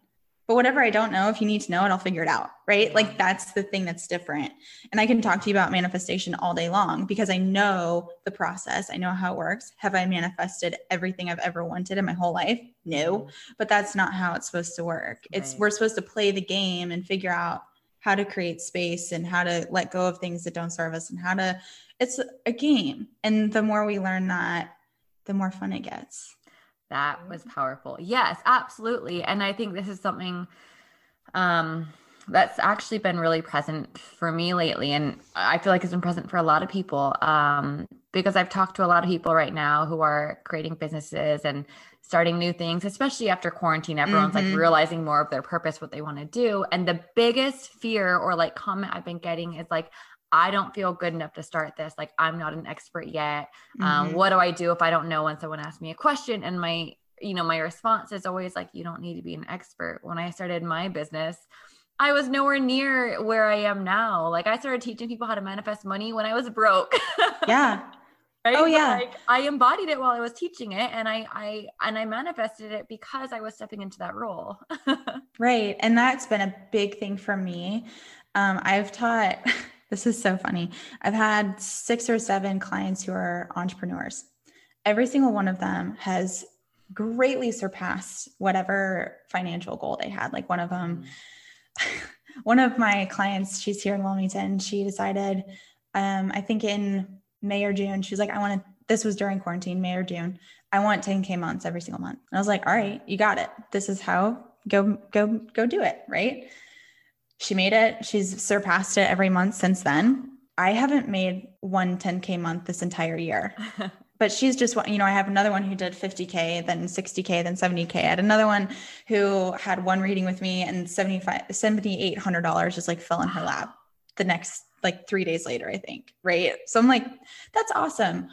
but whatever I don't know, if you need to know it, I'll figure it out. Right. Like that's the thing that's different. And I can talk to you about manifestation all day long because I know the process. I know how it works. Have I manifested everything I've ever wanted in my whole life? No, mm-hmm. but that's not how it's supposed to work. It's right. we're supposed to play the game and figure out how to create space and how to let go of things that don't serve us and how to it's a game. And the more we learn that, the more fun it gets. That was powerful. Yes, absolutely. And I think this is something um, that's actually been really present for me lately. And I feel like it's been present for a lot of people um, because I've talked to a lot of people right now who are creating businesses and starting new things, especially after quarantine. Everyone's mm-hmm. like realizing more of their purpose, what they want to do. And the biggest fear or like comment I've been getting is like, I don't feel good enough to start this. Like, I'm not an expert yet. Um, mm-hmm. Um, what do I do if I don't know when someone asks me a question? And my, you know, my response is always like, you don't need to be an expert. When I started my business, I was nowhere near where I am now. Like, I started teaching people how to manifest money when I was broke. yeah. Right? Oh yeah. Like, I embodied it while I was teaching it and I I and I manifested it because I was stepping into that role. right. And that's been a big thing for me. Um, I've taught this is so funny. I've had six or seven clients who are entrepreneurs. Every single one of them has greatly surpassed whatever financial goal they had. Like one of them, one of my clients, she's here in Wilmington. She decided, um, I think in May or June, she's like, I want to, this was during quarantine, May or June. I want 10K months every single month. And I was like, all right, you got it. This is how go, go, go do it. Right she made it. She's surpassed it every month since then. I haven't made one 10K month this entire year. but she's just one, you know i have another one who did 50k then 60k then 70k i had another one who had one reading with me and 75 7800 just like fell in her lap the next like three days later i think right so i'm like that's awesome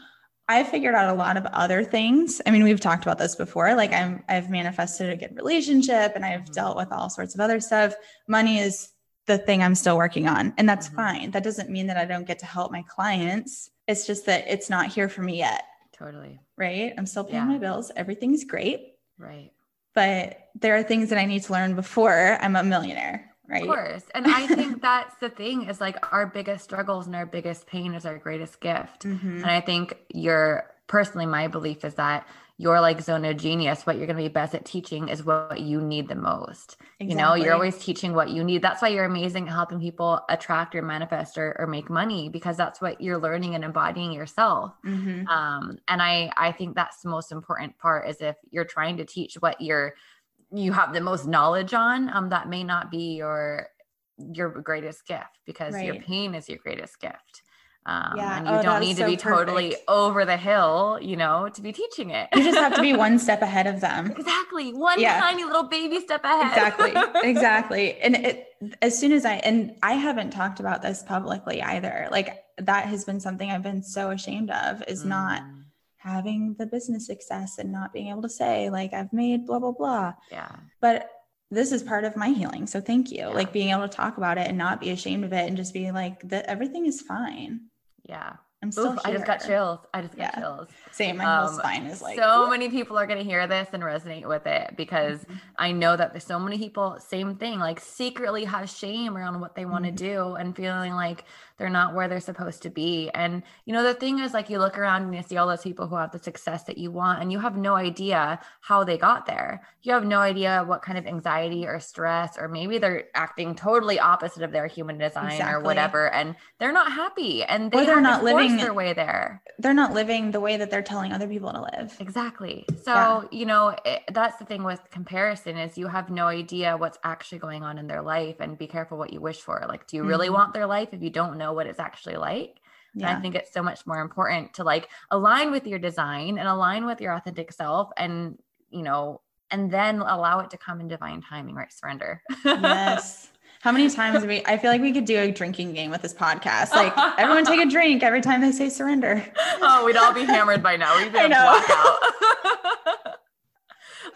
i figured out a lot of other things i mean we've talked about this before like i'm i've manifested a good relationship and i've mm-hmm. dealt with all sorts of other stuff money is the thing I'm still working on. And that's mm-hmm. fine. That doesn't mean that I don't get to help my clients. It's just that it's not here for me yet. Totally. Right. I'm still paying yeah. my bills. Everything's great. Right. But there are things that I need to learn before I'm a millionaire. Right. Of course. And I think that's the thing is like our biggest struggles and our biggest pain is our greatest gift. Mm-hmm. And I think your personally, my belief is that you're like zone of genius, what you're going to be best at teaching is what you need the most. Exactly. You know, you're always teaching what you need. That's why you're amazing at helping people attract or manifest or, or make money because that's what you're learning and embodying yourself. Mm-hmm. Um, and I, I think that's the most important part is if you're trying to teach what you're, you have the most knowledge on, um, that may not be your, your greatest gift because right. your pain is your greatest gift. Um, yeah. And you oh, don't need to so be perfect. totally over the hill, you know, to be teaching it. you just have to be one step ahead of them. Exactly. One yeah. tiny little baby step ahead. Exactly. Exactly. and it, as soon as I, and I haven't talked about this publicly either, like that has been something I've been so ashamed of is mm. not having the business success and not being able to say, like, I've made blah, blah, blah. Yeah. But this is part of my healing. So thank you. Yeah. Like being able to talk about it and not be ashamed of it and just be like that everything is fine. Yeah. I'm still Oof, I just got chills. I just got yeah. chills. Same. My whole um, spine is like so many people are gonna hear this and resonate with it because mm-hmm. I know that there's so many people, same thing, like secretly have shame around what they want to mm-hmm. do and feeling like they're not where they're supposed to be. And you know, the thing is like you look around and you see all those people who have the success that you want and you have no idea how they got there. You have no idea what kind of anxiety or stress, or maybe they're acting totally opposite of their human design exactly. or whatever, and they're not happy and they are not living their way there. They're not living the way that they're telling other people to live. Exactly. So, yeah. you know, it, that's the thing with comparison is you have no idea what's actually going on in their life and be careful what you wish for. Like, do you really mm-hmm. want their life if you don't know what it's actually like? Yeah. And I think it's so much more important to like align with your design and align with your authentic self and, you know, and then allow it to come in divine timing, right? Surrender. yes. How many times we I feel like we could do a drinking game with this podcast. Like everyone take a drink every time they say surrender. Oh, we'd all be hammered by now. We'd be I know.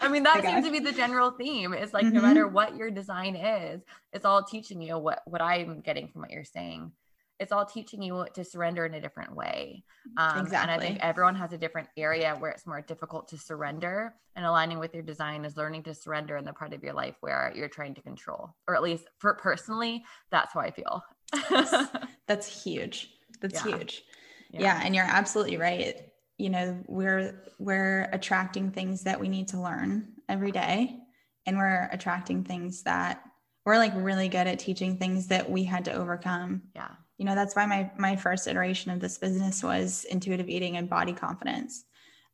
I mean, that seems to be the general theme. It's like mm-hmm. no matter what your design is, it's all teaching you what what I'm getting from what you're saying it's all teaching you to surrender in a different way. Um, exactly. And I think everyone has a different area where it's more difficult to surrender. And aligning with your design is learning to surrender in the part of your life where you're trying to control, or at least for personally, that's how I feel. that's huge. That's yeah. huge. Yeah. yeah. And you're absolutely right. You know, we're we're attracting things that we need to learn every day. And we're attracting things that we're like really good at teaching things that we had to overcome. Yeah you know that's why my my first iteration of this business was intuitive eating and body confidence.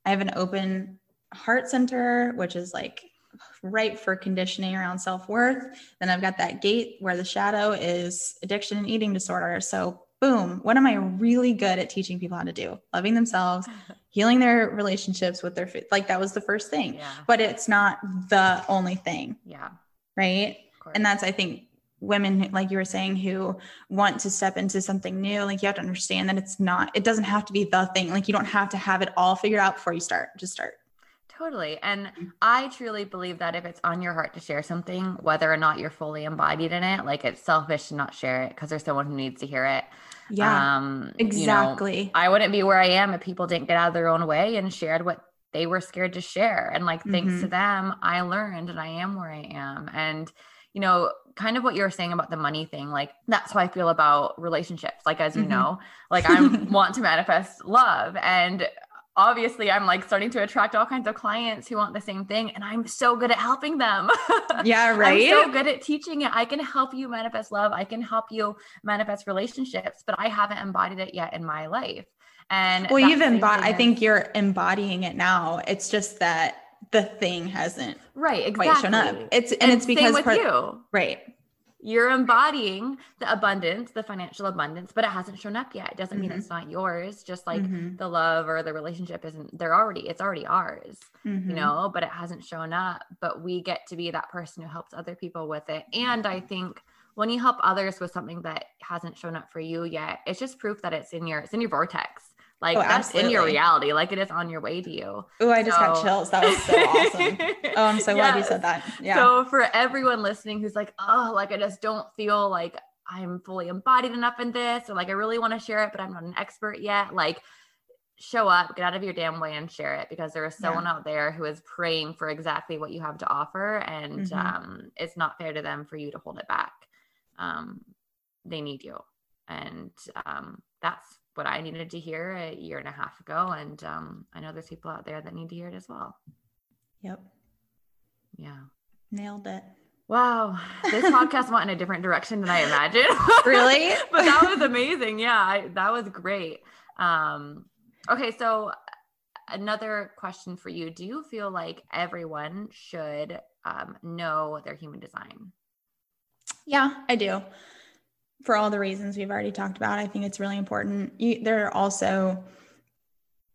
I have an open heart center which is like right for conditioning around self-worth. Then i've got that gate where the shadow is addiction and eating disorder. So boom what am i really good at teaching people how to do? Loving themselves healing their relationships with their food. Like that was the first thing. Yeah. but it's not the only thing. Yeah. Right? And that's i think women like you were saying who want to step into something new like you have to understand that it's not it doesn't have to be the thing. Like you don't have to have it all figured out before you start just start. Totally. And i truly believe that if it's on your heart to share something whether or not you're fully embodied in it like it's selfish to not share it because there's someone who needs to hear it. Yeah. Um exactly you know, i wouldn't be where i am if people didn't get out of their own way and shared what they were scared to share. And like thanks mm-hmm. to them i learned and i am where i am. And you know kind of what you're saying about the money thing like that's how i feel about relationships like as you mm-hmm. know like i want to manifest love and obviously i'm like starting to attract all kinds of clients who want the same thing and i'm so good at helping them. Yeah right i'm so good at teaching it. I can help you manifest love. I can help you manifest relationships but i haven't embodied it yet in my life. And well you've embodied i think you're embodying it now. It's just that the thing hasn't right exactly quite shown up. It's and, and it's because part, you right. You're embodying the abundance, the financial abundance, but it hasn't shown up yet. It doesn't mm-hmm. mean it's not yours. Just like mm-hmm. the love or the relationship isn't they're already it's already ours, mm-hmm. you know, but it hasn't shown up. But we get to be that person who helps other people with it. And I think when you help others with something that hasn't shown up for you yet, it's just proof that it's in your it's in your vortex like oh, that's absolutely. in your reality. Like it is on your way to you. Oh, I just so. got chills. That was so awesome. Oh, I'm so glad you said that. Yeah. So for everyone listening who's like, oh, like I just don't feel like I'm fully embodied enough in this, or like I really want to share it, but I'm not an expert yet. Like show up, get out of your damn way and share it because there is someone yeah. out there who is praying for exactly what you have to offer. And mm-hmm. um, it's not fair to them for you to hold it back. Um, they need you. And um, that's what I needed to hear a year and a half ago. And um, I know there's people out there that need to hear it as well. Yep. Yeah. Nailed it. Wow. This podcast went in a different direction than I imagined. Really? but that was amazing. Yeah, I, that was great. Um, okay, so another question for you. Do you feel like everyone should um, know their human design? Yeah, I do. For all the reasons we've already talked about, I think it's really important. You, there are also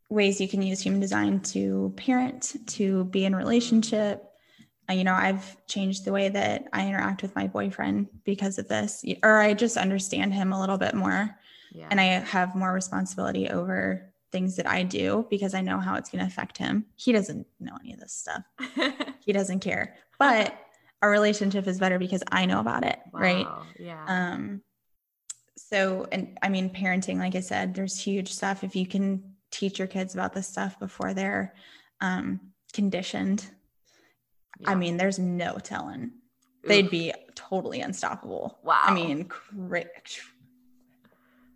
ways you can use human design to parent, to be in relationship. Uh, you know, I've changed the way that I interact with my boyfriend because of this, or I just understand him a little bit more. Yeah. And I have more responsibility over things that I do because I know how it's going to affect him. He doesn't know any of this stuff. he doesn't care. But our relationship is better because I know about it, wow. right? Yeah. Um so and I mean parenting like I said, there's huge stuff if you can teach your kids about this stuff before they're um conditioned. Yeah. I mean, there's no telling. Oof. They'd be totally unstoppable. Wow. I mean, cra-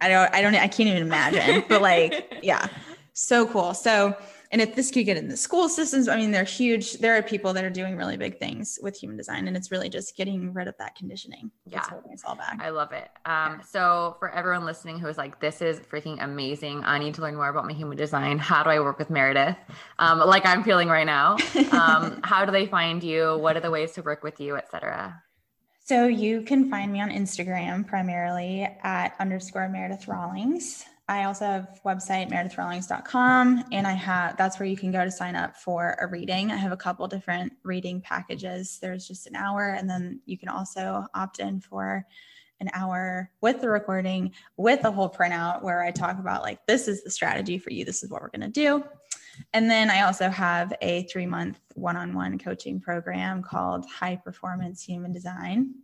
I don't, I don't, I can't even imagine, but like, yeah, so cool. So, and if this could get in the school systems, I mean, they're huge. There are people that are doing really big things with human design, and it's really just getting rid of that conditioning. Yeah, holding us all back. I love it. Um, so for everyone listening who is like, "This is freaking amazing! I need to learn more about my human design. How do I work with Meredith?" Um, like I'm feeling right now. Um, how do they find you? What are the ways to work with you, etc. So you can find me on Instagram primarily at underscore Meredith Rawlings. I also have website meredithrawlings.com and I have that's where you can go to sign up for a reading. I have a couple different reading packages. There's just an hour and then you can also opt in for an hour with the recording with a whole printout where I talk about like this is the strategy for you. This is what we're going to do. And then I also have a three month one on one coaching program called High Performance Human Design.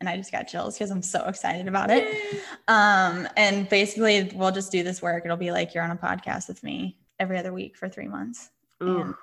And I just got chills because I'm so excited about it. Um, and basically, we'll just do this work. It'll be like you're on a podcast with me every other week for three months. Ooh. And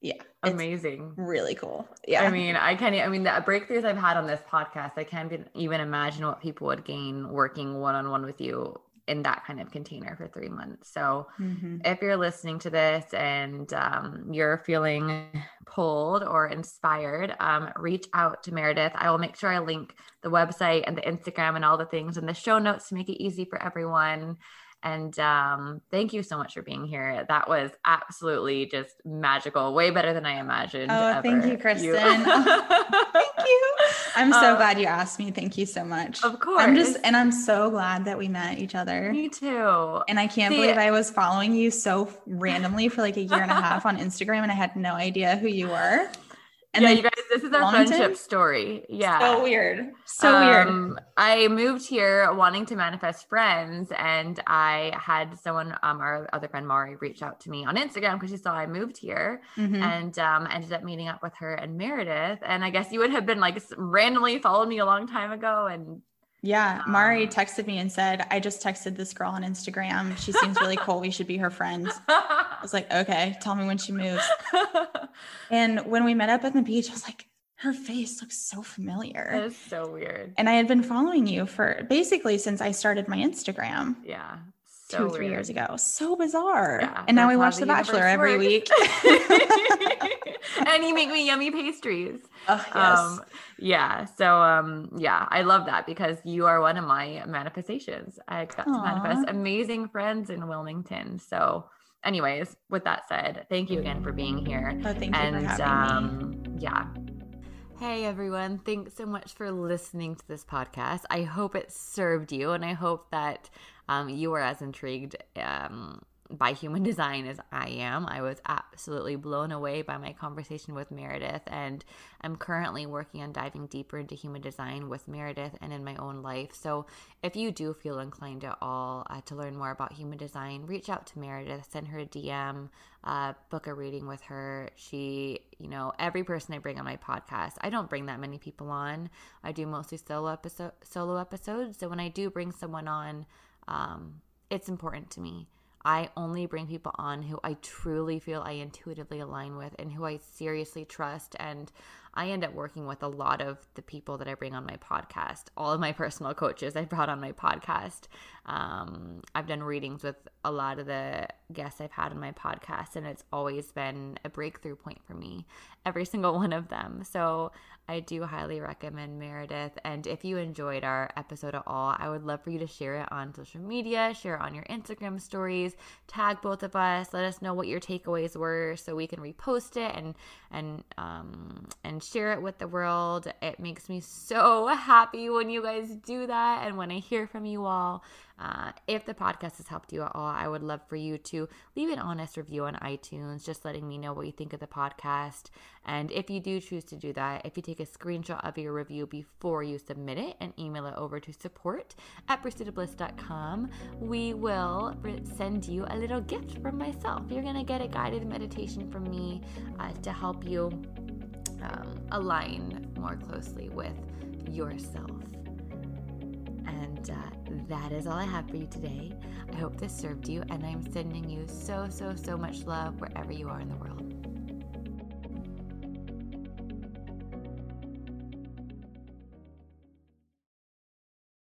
yeah. Amazing. Really cool. Yeah. I mean, I can't, I mean, the breakthroughs I've had on this podcast, I can't even imagine what people would gain working one on one with you in that kind of container for three months. So mm-hmm. if you're listening to this and um, you're feeling pulled or inspired, um, reach out to Meredith. I will make sure I link the website and the Instagram and all the things in the show notes to make it easy for everyone. And um, thank you so much for being here. That was absolutely just magical, way better than I imagined. Oh, ever. thank you, Kristen. You. thank you. I'm so um, glad you asked me. Thank you so much. Of course. I'm just, and I'm so glad that we met each other. Me too. And I can't See, believe I was following you so randomly for like a year and a half on Instagram and I had no idea who you were. And yeah, you guys, this is our friendship story. Yeah. So weird. So um, weird. I moved here wanting to manifest friends, and I had someone, um, our other friend Mari, reach out to me on Instagram because she saw I moved here mm-hmm. and um, ended up meeting up with her and Meredith. And I guess you would have been like randomly followed me a long time ago and yeah, Mari um, texted me and said, I just texted this girl on Instagram. She seems really cool. We should be her friends. I was like, okay, tell me when she moves. and when we met up at the beach, I was like, her face looks so familiar. It's so weird. And I had been following you for basically since I started my Instagram. Yeah. So two, three years ago. So bizarre. Yeah, and now we watch The Bachelor every week. and you make me yummy pastries. Oh, yes. Um, yeah. So um, yeah, I love that because you are one of my manifestations. I got Aww. to manifest amazing friends in Wilmington. So anyways, with that said, thank you again for being here. Oh, thank you and, for having um, me. Yeah. Hey everyone, thanks so much for listening to this podcast. I hope it served you and I hope that um, you are as intrigued um, by human design as I am. I was absolutely blown away by my conversation with Meredith, and I'm currently working on diving deeper into human design with Meredith and in my own life. So, if you do feel inclined at all uh, to learn more about human design, reach out to Meredith, send her a DM, uh, book a reading with her. She, you know, every person I bring on my podcast, I don't bring that many people on. I do mostly solo episode solo episodes. So when I do bring someone on, um, it's important to me I only bring people on who I truly feel I intuitively align with and who I seriously trust. And I end up working with a lot of the people that I bring on my podcast, all of my personal coaches I brought on my podcast. Um, I've done readings with a lot of the guests I've had on my podcast, and it's always been a breakthrough point for me, every single one of them. So I do highly recommend Meredith. And if you enjoyed our episode at all, I would love for you to share it on social media, share it on your Instagram stories, tag both of us, let us know what your takeaways were so we can repost it and and um and share it with the world. It makes me so happy when you guys do that and when I hear from you all. Uh, if the podcast has helped you at all, I would love for you to leave an honest review on iTunes, just letting me know what you think of the podcast. And if you do choose to do that, if you take a screenshot of your review before you submit it and email it over to support at pursuitofbliss.com, we will send you a little gift from myself. You're going to get a guided meditation from me uh, to help you um, align more closely with yourself. And uh, that is all I have for you today. I hope this served you, and I'm sending you so, so, so much love wherever you are in the world.